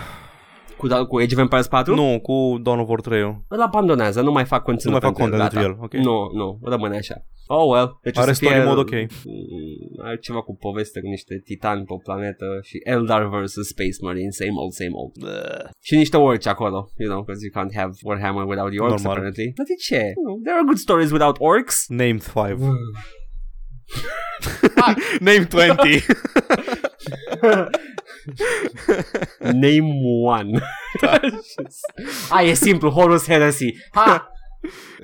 Cu, da- cu Age of Empires 4? Nu, cu Dawn of War 3 Îl abandonează, nu mai fac Nu conținut mai fac pentru content gata. pentru el, ok. Nu, nu, rămâne așa. Oh well. Deci o Are să fie, story mode ok. Mm, Are ceva cu poveste cu niște titani pe o planetă și Eldar vs. Space Marine, same old, same old. Bleh. Și niște orci acolo, you know, because you can't have Warhammer without the orcs Normal. apparently. Dar de ce? You know, there are good stories without orcs. Named 5 Name 20 Name one. Ah, A, e ah, simplu, Horus Heresy. Ha!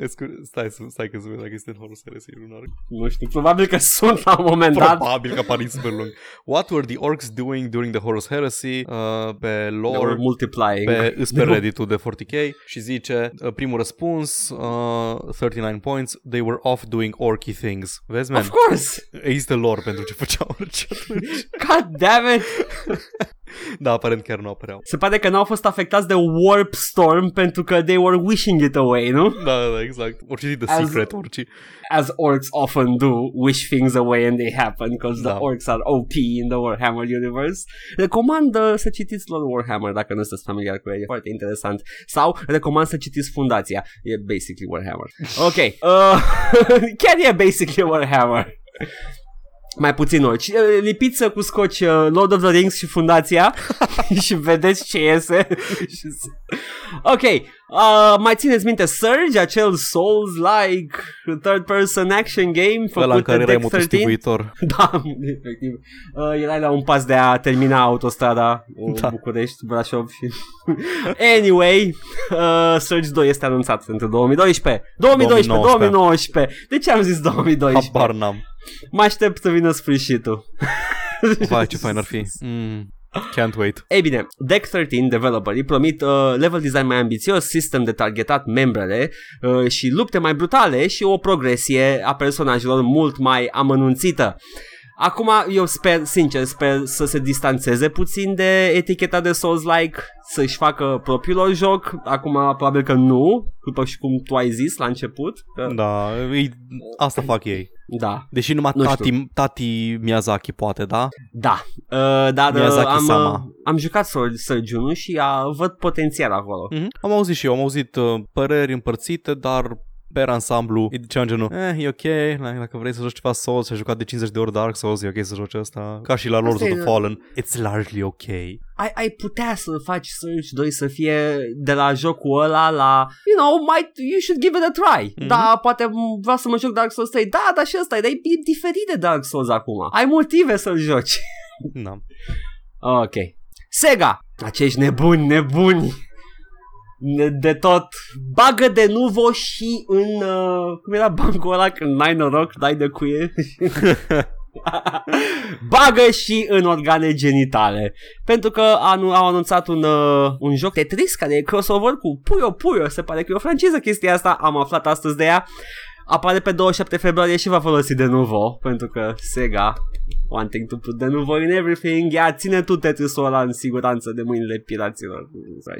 Stai, stai, stai că să vedem dacă este în Horus Heresy lunar. Nu știu, probabil că sunt la un moment dat. Probabil că apare super lung. What were the orcs doing during the Horus Heresy? Uh, pe They were lore, multiplying. pe, îs pe Reddit-ul de 40k și zice uh, primul răspuns, uh, 39 points, they were off doing orky things. Vezi, man? Of course! Există lor pentru ce făceau orice atunci. God damn it! Da, aparent chiar nu apăreau. Se pare că n-au fost afectați de Warp Storm pentru că they were wishing it away, nu? Da, da, da, exact. Orice zi de As- secret, orice. As orcs often do, wish things away and they happen because Da. the orcs are OP in the Warhammer universe. Recomand uh, să citiți Lord Warhammer dacă nu sunteți familiar cu el, e foarte interesant. Sau recomand să citiți Fundația, e basically Warhammer. Ok, uh, chiar e basically Warhammer. Mai puțin orici. Uh, Lipiți cu scoci uh, Lord of the Rings și Fundația și vedeți ce iese. Și s- ok, uh, mai țineți minte Surge, acel Souls-like third-person action game Ăla în făcut care de erai Deck 13? motostivuitor. Da, efectiv. Uh, erai la un pas de a termina autostrada uh, Da. București, Brașov și... anyway, uh, Surge 2 este anunțat pentru 2012. 2012, 2019. 2019. De ce am zis 2012? Habar n-am. Mă aștept să vină sfârșitul. Vai, ce fain ar fi. Mm, can't wait. Ei bine, Deck 13 developerii promit uh, level design mai ambițios, sistem de targetat membrele uh, și lupte mai brutale și o progresie a personajelor mult mai amănunțită. Acum eu sper, sincer, sper să se distanțeze puțin de eticheta de Souls-like, să-și facă propriul lor joc. Acum probabil că nu, după și cum tu ai zis la început. Că, Da, ei, asta fac ei. da, Deși numai Nu tati, tati Miyazaki poate, da? da. Uh, dar uh, Miyazaki-sama. am, uh, am jucat Surge 1 și uh, văd potențial acolo. Mm-hmm. Am auzit și eu, am auzit uh, păreri împărțite, dar per ansamblu, e ceva în genul, eh, e ok, like, dacă vrei să joci ceva Souls, și ai jucat de 50 de ori Dark Souls, e ok să joci asta, ca și la Lords Asta of e- the Fallen, it's largely ok. ai, ai putea să faci Surge 2 să fie de la jocul ăla la, you know, might, you should give it a try. Mhm. Mm-hmm. Da, poate m- vreau să mă joc Dark Souls 3. Da, dar și ăsta e, dar e diferit de Dark Souls acum. Ai motive să-l joci. Da. ok. Sega. Acești nebuni, nebuni. Ne- De tot. Bagă de nuvo și în uh, Cum era bancul ăla Când n-ai noroc Dai de cuie? Bagă și în organe genitale. Pentru că anu- au anunțat un, uh, un joc Tetris Care e crossover cu Puyo Puyo. Se pare că e o franciză chestia asta. Am aflat astăzi de ea. Apare pe 27 februarie și va folosi de nuvo Pentru că Sega Wanting to put de nuvo in everything. Ia ține tu Tetris-ul ăla în siguranță De mâinile piraților.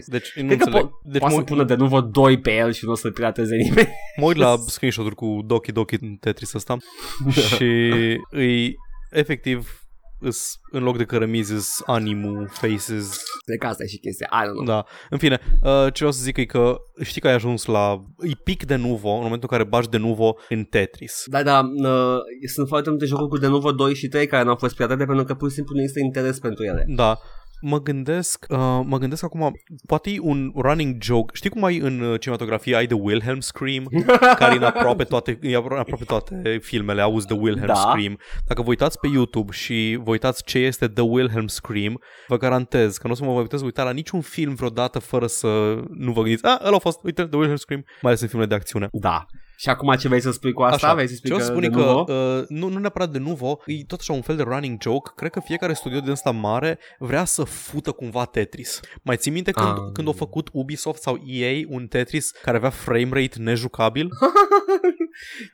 Deci, nu Cred că înțeleg. po- deci poate mă, să pună de nuvo 2 pe el Și nu o să-l pirateze nimeni. Mă uit la screenshot-uri cu Doki Doki în Tetris ăsta și îi efectiv îs, în loc de cărămizi îs animu, faces, Cred că asta e și chestia I don't know da. În fine, uh, ce vreau să zic e că știi că ai ajuns la... E pic de nuvo în momentul în care bagi de nuvo în Tetris. Da, da, uh, sunt foarte multe jocuri cu de nuvo 2 și 3 care n-au fost piratate pentru că pur și simplu nu există interes pentru ele. Da. Mă gândesc, uh, mă gândesc acum, poate e un running joke. Știi cum ai în uh, cinematografie, ai The Wilhelm Scream, care e în aproape toate, e în aproape toate filmele, auzi The Wilhelm Da. Scream. Dacă vă uitați pe YouTube și vă uitați ce este The Wilhelm Scream, vă garantez că nu o să mă vă puteți uita la niciun film vreodată fără să nu vă gândiți, a, ăla a fost, uite, The Wilhelm Scream, mai ales în filmele de acțiune. Da. Și acum ce vrei să spui cu asta? Așa. Vrei să spui Ce o că să spun e de că nuvo? uh, nu, nu neapărat de nuvo, e tot așa un fel de running joke. Cred că fiecare studio din ăsta mare vrea să fută cumva Tetris. Mai ții minte când, Ah. când au făcut Ubisoft sau EA un Tetris care avea frame rate nejucabil?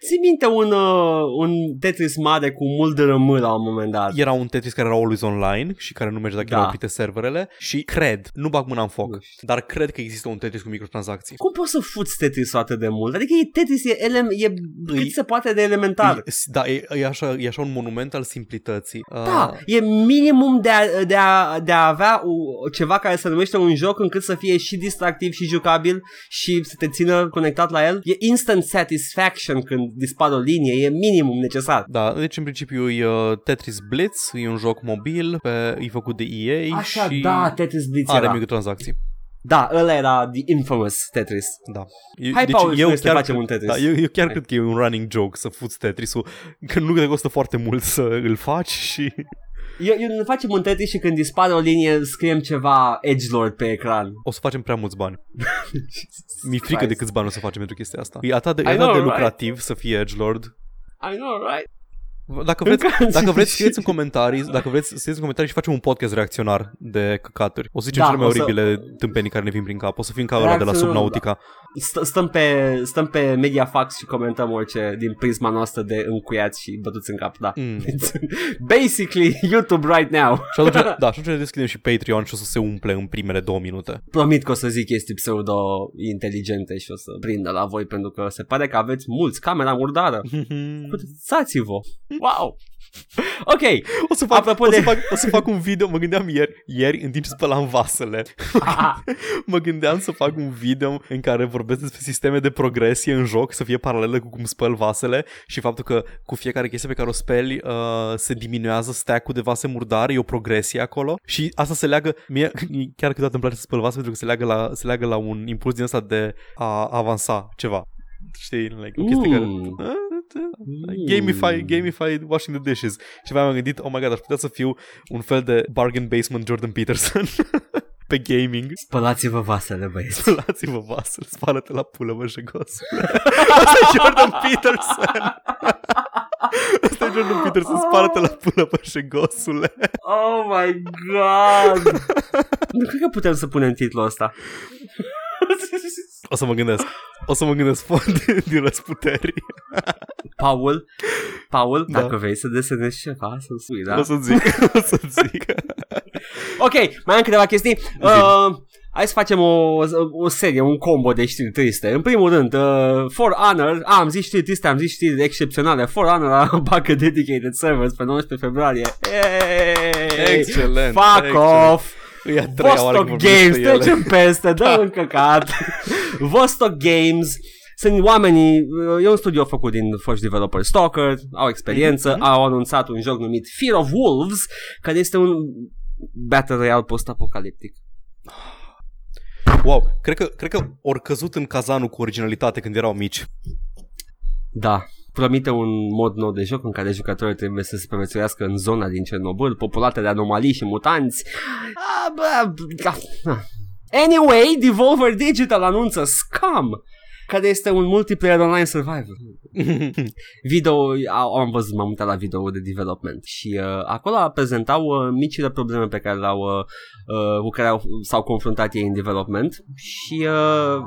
Ții minte un, uh, un Tetris mare cu mult de rămâi la un moment dat. Era un Tetris care era always online și care nu mergea dacă Da. erau oprite serverele și cred, nu bag mâna în foc, Nu știu. dar cred că există un Tetris cu microtransacții. Cum poți să fuți Tetris atât de mult? Adică e Tetris e, e, ele, e cât se poate de elementar. E, da, e, e, așa, e așa un monument al simplității. Da, Uh, e minimum de a, de a, de a avea o, ceva care se numește un joc încât să fie și distractiv și jucabil și să te țină conectat la el. E instant satisfaction când dispare o linie, e minimum necesar. da, deci în principiu e uh, Tetris Blitz, e un joc mobil, pe, e făcut de EA Așa, și da, Tetris Blitz are era. microtransacții. Da, ăla era the infamous Tetris. Da. Eu, Hai, Paul, eu să facem cred- un Tetris. Da, eu, eu chiar Hai. cred că e un running joke să fuți Tetris-ul, că nu te costă foarte mult să îl faci și... Eu, eu ne facem un Tetris și când dispare o linie scriem ceva edgelord pe ecran. O să facem prea mulți bani. Mi-e frică Christ. de câți bani o să facem pentru chestia asta. E atât de, e I atât know, de right? lucrativ să fie Edgelord. I know, right? Dacă vreți, Încă- dacă vreți scrieți în comentarii, dacă vreți scrieți în comentarii și facem un podcast reacționar de căcaturi. O să zicem Da, cele mai o să- oribile tâmpenii care ne vin prin cap. O să fim ca ăla de la Reacționăm, Subnautica. St- stăm, pe, stăm pe Mediafax și comentăm orice din prisma noastră de încuiați și bătuți în cap, da. Mm. It's basically YouTube right now. Și atunci, da, și atunci ne deschidem și Patreon și o să se umple în primele două minute. Promit că o să zic chestii pseudo-inteligente și o să prindă la voi pentru că se pare că aveți mulți camera murdară. Curățați-vă! Wow! Ok, O să, fac, Apropo o, să de- fac, o să fac un video, mă gândeam ieri, ieri în timp ce spălam vasele, mă gândeam să fac un video în care vorbesc despre sisteme de progresie în joc, să fie paralele cu cum spăl vasele și faptul că cu fiecare chestie pe care o speli uh, se diminuează stack-ul de vase murdare, e o progresie acolo și asta se leagă, mie chiar câteodată îmi place să spăl vase pentru că se leagă la, se leagă la un impuls din ăsta de a avansa ceva. Știi, like, o chestie care... Mm. Gamify, gamify washing the dishes. Și mai am gândit, oh my god, aș putea să fiu un fel de bargain basement Jordan Peterson pe gaming. spălați-vă vasele, băieți. Spălați-vă vasele, spală-te la pulă, mă, jegos. Asta e Jordan Peterson. Asta e Jordan Peterson, spală-te la pulă, mă, jegosule. Oh my god! nu cred că putem să punem titlul ăsta. O să mă gândesc. O să mă gândesc foarte din răsputeri. Paul, Paul, Da. dacă vrei să desenezi ceva, să spui, da? O să zic, o să zic. Ok, mai am câteva chestii. Uh, hai să facem o, o serie, un combo de știri triste. În primul rând, uh, For Honor, a, am zis știri triste, am zis știri excepționale. For Honor a bagă dedicated servers pe 19 februarie. Yay! Excelent, Fuck excelent. off! E a treia oară Vostok când vorbim Games, despre ele. trecem peste, dă în căcat. Vostok Games sunt oamenii, e un studio făcut din foști developer Stalker, au experiență, Mhm. au anunțat un joc numit Fear of Wolves, care este un Battle Royale post-apocaliptic. Wow, cred că, cred că ori căzut în cazanul cu originalitate când erau mici. Da, promite un mod nou de joc în care jucătorii trebuie să se supraviețuiască în zona din Cernobâl, populată de anomalii și mutanți. Ah, bă, ah, ah. Anyway, Devolver Digital anunță Scum, care este un multiplayer online survivor. Video, au- am văzut, m-am uitat la video de development și uh, acolo prezentau uh, micile probleme pe care le-au, uh, uh, cu care au, s-au confruntat ei în development și uh,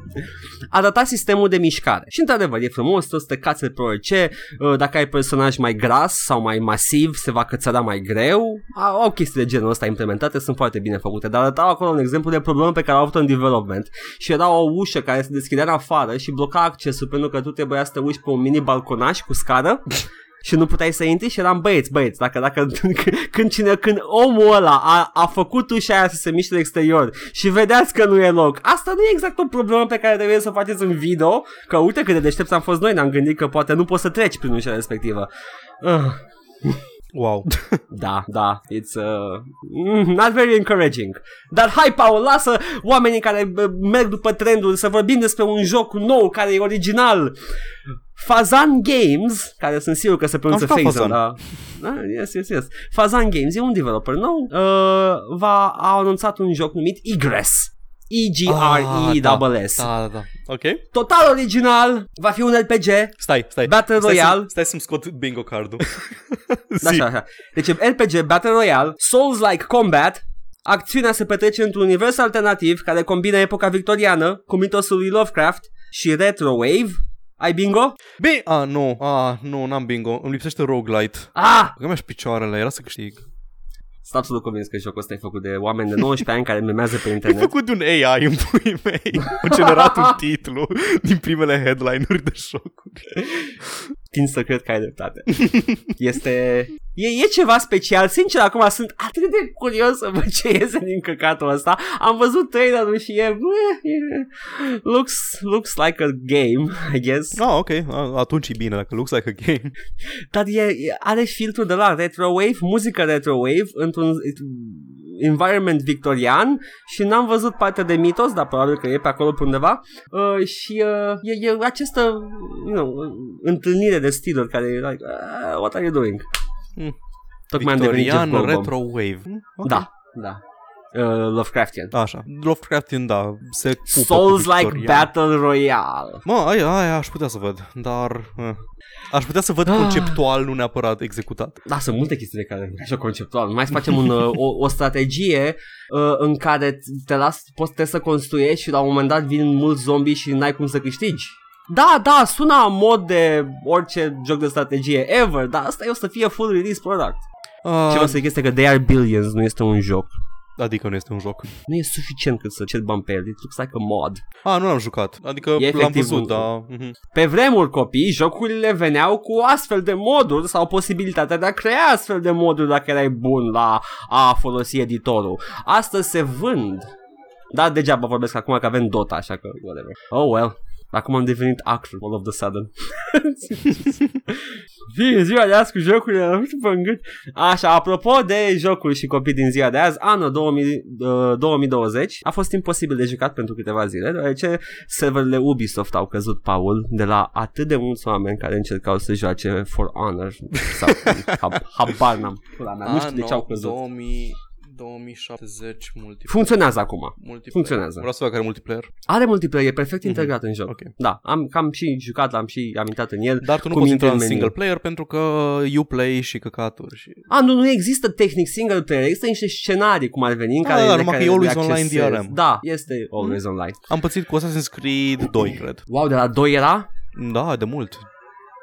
a datat sistemul de mișcare. Și într-adevăr, e frumos, toți te cațe pe orice, uh, dacă ai personaj mai gras sau mai masiv, se va cățăra mai greu. Au, au chestii de genul ăsta implementate, sunt foarte bine făcute, dar arătau acolo un exemplu de problemă pe care au avut în development și era o ușă care se deschidea în afară și bloca accesul pentru că tu trebuia să te uiți pe un mini balconaș cu scară și nu puteai să intri și eram băieți, băieți, dacă, dacă când, cine, când omul ăla a, a făcut ușa aia să se miște în exterior și vedeați că nu e loc, asta nu e exact o problemă pe care trebuie să o faceți în video, că uite cât de deștepți am fost noi, ne-am gândit că poate nu poți să treci prin ușa respectivă. Uh, Wow. da, da, it's uh, mm, not very encouraging. Dar hai, Paul, lasă oamenii care uh, merg după trendul să vorbim despre un joc nou care e original. Fazan Games, care sunt sigur că se pronunță Am jucat Fazan, da. Ah, yes, yes, yes. Fazan Games e un developer nou. Uh, va, a anunțat un joc numit Egress. E-G-R-E-S-S. Da, da, da. Ok. Total original, va fi un RPG, Stai, stai. Battle stai Royale. Să, stai să-mi scot bingo cardul. Da, Zi. așa, așa. Deci RPG Battle Royale, Souls-like Combat, acțiunea se petrece într-un univers alternativ care combină epoca victoriană cu mitosul lui Lovecraft și Retrowave. Ai bingo? Bine, a, nu, a, nu, n-am bingo. Îmi lipsește roguelite. Ah! Că mi-aș picioarele, era să câștig. Sunt absolut convins că jocul ăsta e făcut de oameni de 19 ani care memează pe E internet. făcut de un AI în puii mei. A generat un titlu din primele headline-uri de jocuri. Tind să cred că ai dreptate. Este... E, e ceva special. Sincer, acum sunt atât de curios să văd ce iese din căcatul ăsta. Am văzut trailerul și e... e looks, looks like a game, I guess. Ah, ok. A- Atunci e bine, dacă looks like a game. Dar e, e, are filtrul de la retrowave, muzică retrowave, într-un environment victorian și n-am văzut partea de mitos, dar probabil că e pe acolo pe undeva. Uh, și uh, e, e această you know, întâlnire de stiluri care e like, uh, what are you doing? Mm. Tocmai am devenit Jeff Victorian Goldblum. Retro Wave. Ok. Da, da. Uh, Lovecraftian. Așa. Lovecraftian, da. Se pupă cu Souls like victorian. Battle Royale. Mă, aia, aia aș putea să văd, dar... eh. Aș putea să văd Ah. conceptual, nu neapărat executat. Da, sunt multe chestii de care așa conceptual. Mai să facem un, uh, o, o strategie uh, în care te las, poți trebuie să construiești și la un moment dat vin mulți zombi și n-ai cum să câștigi. Da, da, sună în mod de orice joc de strategie ever, dar asta e o să fie full release product. Uh, Ce o să zic este că They Are Billions nu este un joc. Adică nu este un joc. Nu e suficient cât să cer bani pe el. It looks like a mod. Ah, nu l-am jucat. Adică E l-am efectiv văzut, un- dar... mhm. Pe vremuri, copii, jocurile veneau cu astfel de moduri sau posibilitatea de a crea astfel de moduri dacă erai bun la a folosi editorul. Astăzi se vând. Dar degeaba vorbesc acum că avem Dota, așa că whatever. Oh well. Acum am devenit actor all of the sudden. Vine ziua de azi cu jocurile, nu știu pe gât. Așa, apropo de jocuri și copii din ziua de azi, anul 2000, uh, 2020 a fost imposibil de jucat pentru câteva zile, deoarece serverele Ubisoft au căzut, Paul, de la atât de mulți oameni care încercau să joace For Honor sau hab, habar n-am, pula mea, nu știu de ce au căzut. 2000, 2070 multiplayer. Funcționează acum. multiplayer. funcționează. Vreau să văd care are multiplayer. Are multiplayer, e perfect integrat în joc. Ok. Da, am cam și jucat, l-am și am intrat în el. Dar tu nu cu poți minte intra în meniu. single player pentru că Uplay și căcaturi și... A, nu, nu există tehnic single player, există niște scenarii cum ar veni în Ah, care, da, de numai care că e always le online accesezi. DRM. Da, este always online. Am pățit cu Assassin's Creed 2, cred. Wow, de la 2 era? Da, de mult.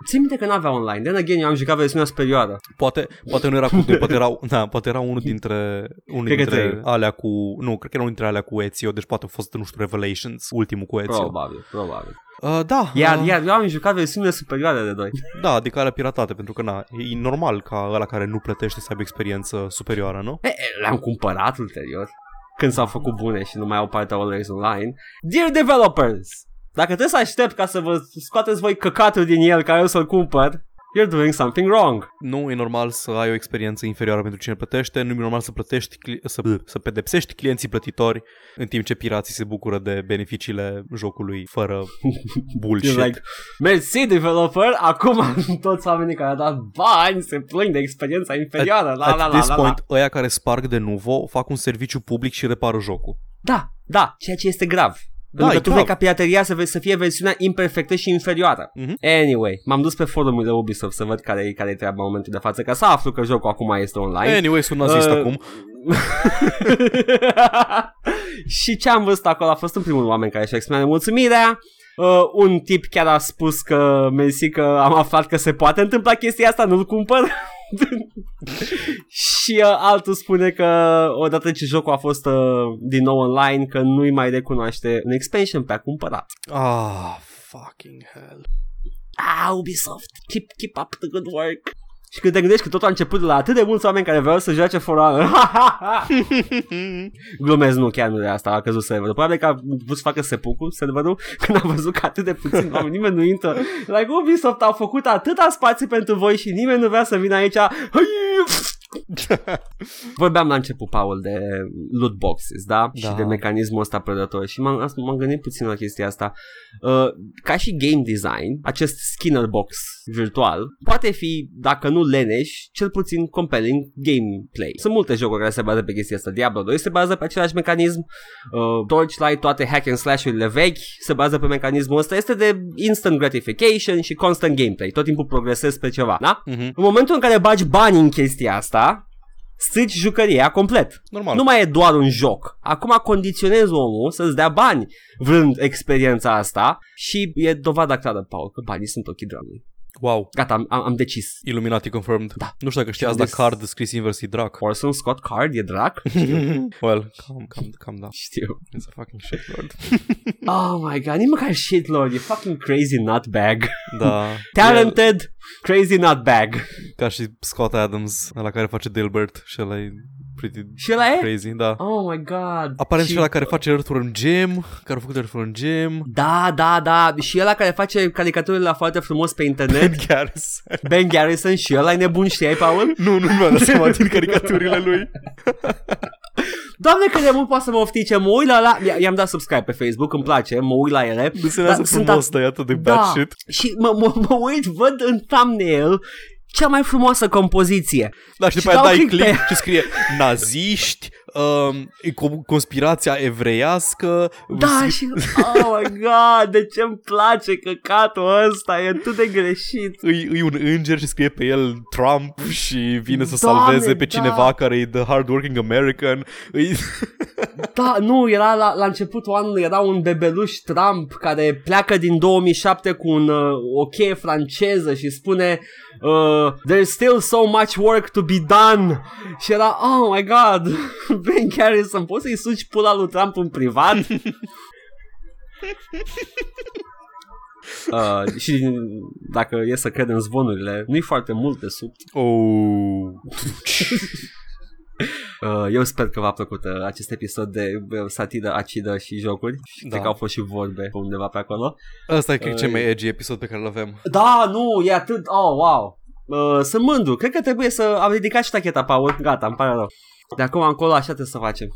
Țin minte că n-avea online. Then again, eu am jucat versiunea superioară. Poate, poate nu era cu 2, poate era, da, poate era unul dintre, unul Cred că dintre trei. alea cu, nu, cred că era unul dintre alea cu Ezio, deci poate a fost, nu știu, Revelations, ultimul cu Ezio. Probabil, probabil. Uh, da, Iar, uh, iar eu am jucat versiunile superioare de 2. da, adică alea piratate, pentru că na, e normal ca ăla care nu plătește să aibă experiență superioară, nu? E, e, le-am cumpărat ulterior. Când s-au făcut bune și nu mai au partea always online. Dear developers! Dacă trebuie să aștept ca să vă scoateți voi căcatul din el ca eu să-l cumpăr, you're doing something wrong. Nu e normal să ai o experiență inferioară pentru cine plătește, nu e normal să plătești, cli- să, să pedepsești clienții plătitori în timp ce pirații se bucură de beneficiile jocului fără bullshit. You're like, mersi developer, acum toți oamenii care au dat bani se plâng de experiența inferioară. La, At la, la, this la, la. point, ăia care sparg de nuvo fac un serviciu public și repară jocul. Da, da, ceea ce este grav. Da, Pentru e că tu vrei grav. ca pirateria să, vezi, să fie versiunea imperfectă și inferioară. Mhm. Anyway, m-am dus pe forumurile Ubisoft să văd care e care e treaba în momentul de față, ca să aflu că jocul acum este online. Anyway, sunt nazist Uh, acum. și ce am văzut acolo a fost în primul oameni care și-a exprimat mulțumirea. Uh, un tip chiar a spus că mersi că am aflat că se poate întâmpla chestia asta, nu-l cumpăr. Și uh, altul spune că odată ce jocul a fost uh, din nou online că nu-i mai recunoaște un expansion pe a cumpărat. Ah, fucking hell. Ah, Ubisoft, keep, keep up the good work. Și când te gândești că totul a început de la atât de mulți oameni care vreau să joace For Honor. Glumez, nu, chiar nu de asta a căzut serverul. Probabil că a vrut să facă sepucul serverul când a văzut că atât de puțin oameni, nimeni nu intră. Like Ubisoft au făcut atâta spații pentru voi și nimeni nu vrea să vină aici. Vorbeam la început, Paul, de loot boxes, da? Da. Și de mecanismul ăsta prădător și m-am, m-am gândit puțin la chestia asta. Uh, ca și game design, acest Skinner box virtual poate fi, dacă nu leneș, cel puțin compelling gameplay. Sunt multe jocuri care se bazează pe chestia asta. Diablo 2 se bazează pe același mecanism. Uh, Torchlight, toate hack and slash-urile vechi se bazează pe mecanismul ăsta. Este de instant gratification și constant gameplay. Tot timpul progresezi pe ceva, da? Mhm. În momentul în care bagi bani în chestia asta, strici jucăria complet. Normal. Nu mai e doar un joc. Acum condiționezi omul să-ți dea bani vrând experiența asta și e dovada clară, Paul, că banii sunt ochii dragului. Wow. Gata, am, am, am decis. Illuminati confirmed. Da. Nu știu dacă știați, Și-am dar des- Card scris invers e drac. Orson Scott Card e drac? well, calm, calm, calm down. Știu. It's a fucking shitlord. Oh my god, nici măcar shitlord, e fucking crazy nutbag. da. Talented, crazy nutbag. E ca și Scott Adams, la care face Dilbert și ăla e pretty Și ăla e? crazy, da. Oh my god. Aparent și... și ăla care face Earthworm Jim, care a făcut Earthworm Jim. Da, da, da. Și ăla care face caricaturile la foarte frumos pe internet. Ed Garrison. ben Garrison și ăla e nebun, știai, Paul? Nu, nu mi-am dat seama din caricaturile lui. Doamne, cât de mult poate să mă oftice, mă uit la, la... I- I-am dat subscribe pe Facebook, îmi place, mă uit la ele. Desenează Dar sunt frumos, at- dar e atât de Da, bad shit. și mă, mă, mă uit, văd în thumbnail cea mai frumoasă compoziție. Da, și Și după aia dau dai click pe click și scrie naziști, um, e co- conspirația evreiască. Da, și... Oh my god, de ce îmi place căcatul ăsta, e atât de greșit. Îi, îi un înger și scrie pe el Trump și vine să Doamne, salveze pe da. cineva care e the hardworking American. Îi... Da, nu, era la, la începutul anului, era un bebeluș Trump care pleacă din 2007 cu un, uh, o cheie franceză și spune uh, There's still so much work to be done și era, oh my god, Ben Garrison, poți să-i suci pula lui Trump în privat? Uh, și dacă e să credem zvonurile, nu-i foarte mult de sub. Oh. Uh, eu sper că v-a plăcut uh, acest episod de uh, satiră acidă și jocuri. Și Da. Cred că au fost și vorbe pe undeva pe acolo. Asta e cred, cel Uh, mai edgy episod pe care îl avem. Da, nu, e atât... Oh, wow. Uh, sunt mândru. Cred că trebuie să... Am ridicat și tacheta, Paul. Gata, îmi pare rău. De acum încolo așa trebuie să facem.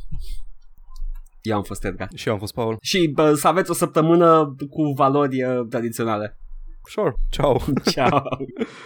Eu am fost Edgar. Și eu am fost Paul. Și bă, să aveți o săptămână cu valori uh, tradiționale. Sure. Ciao. Ciao.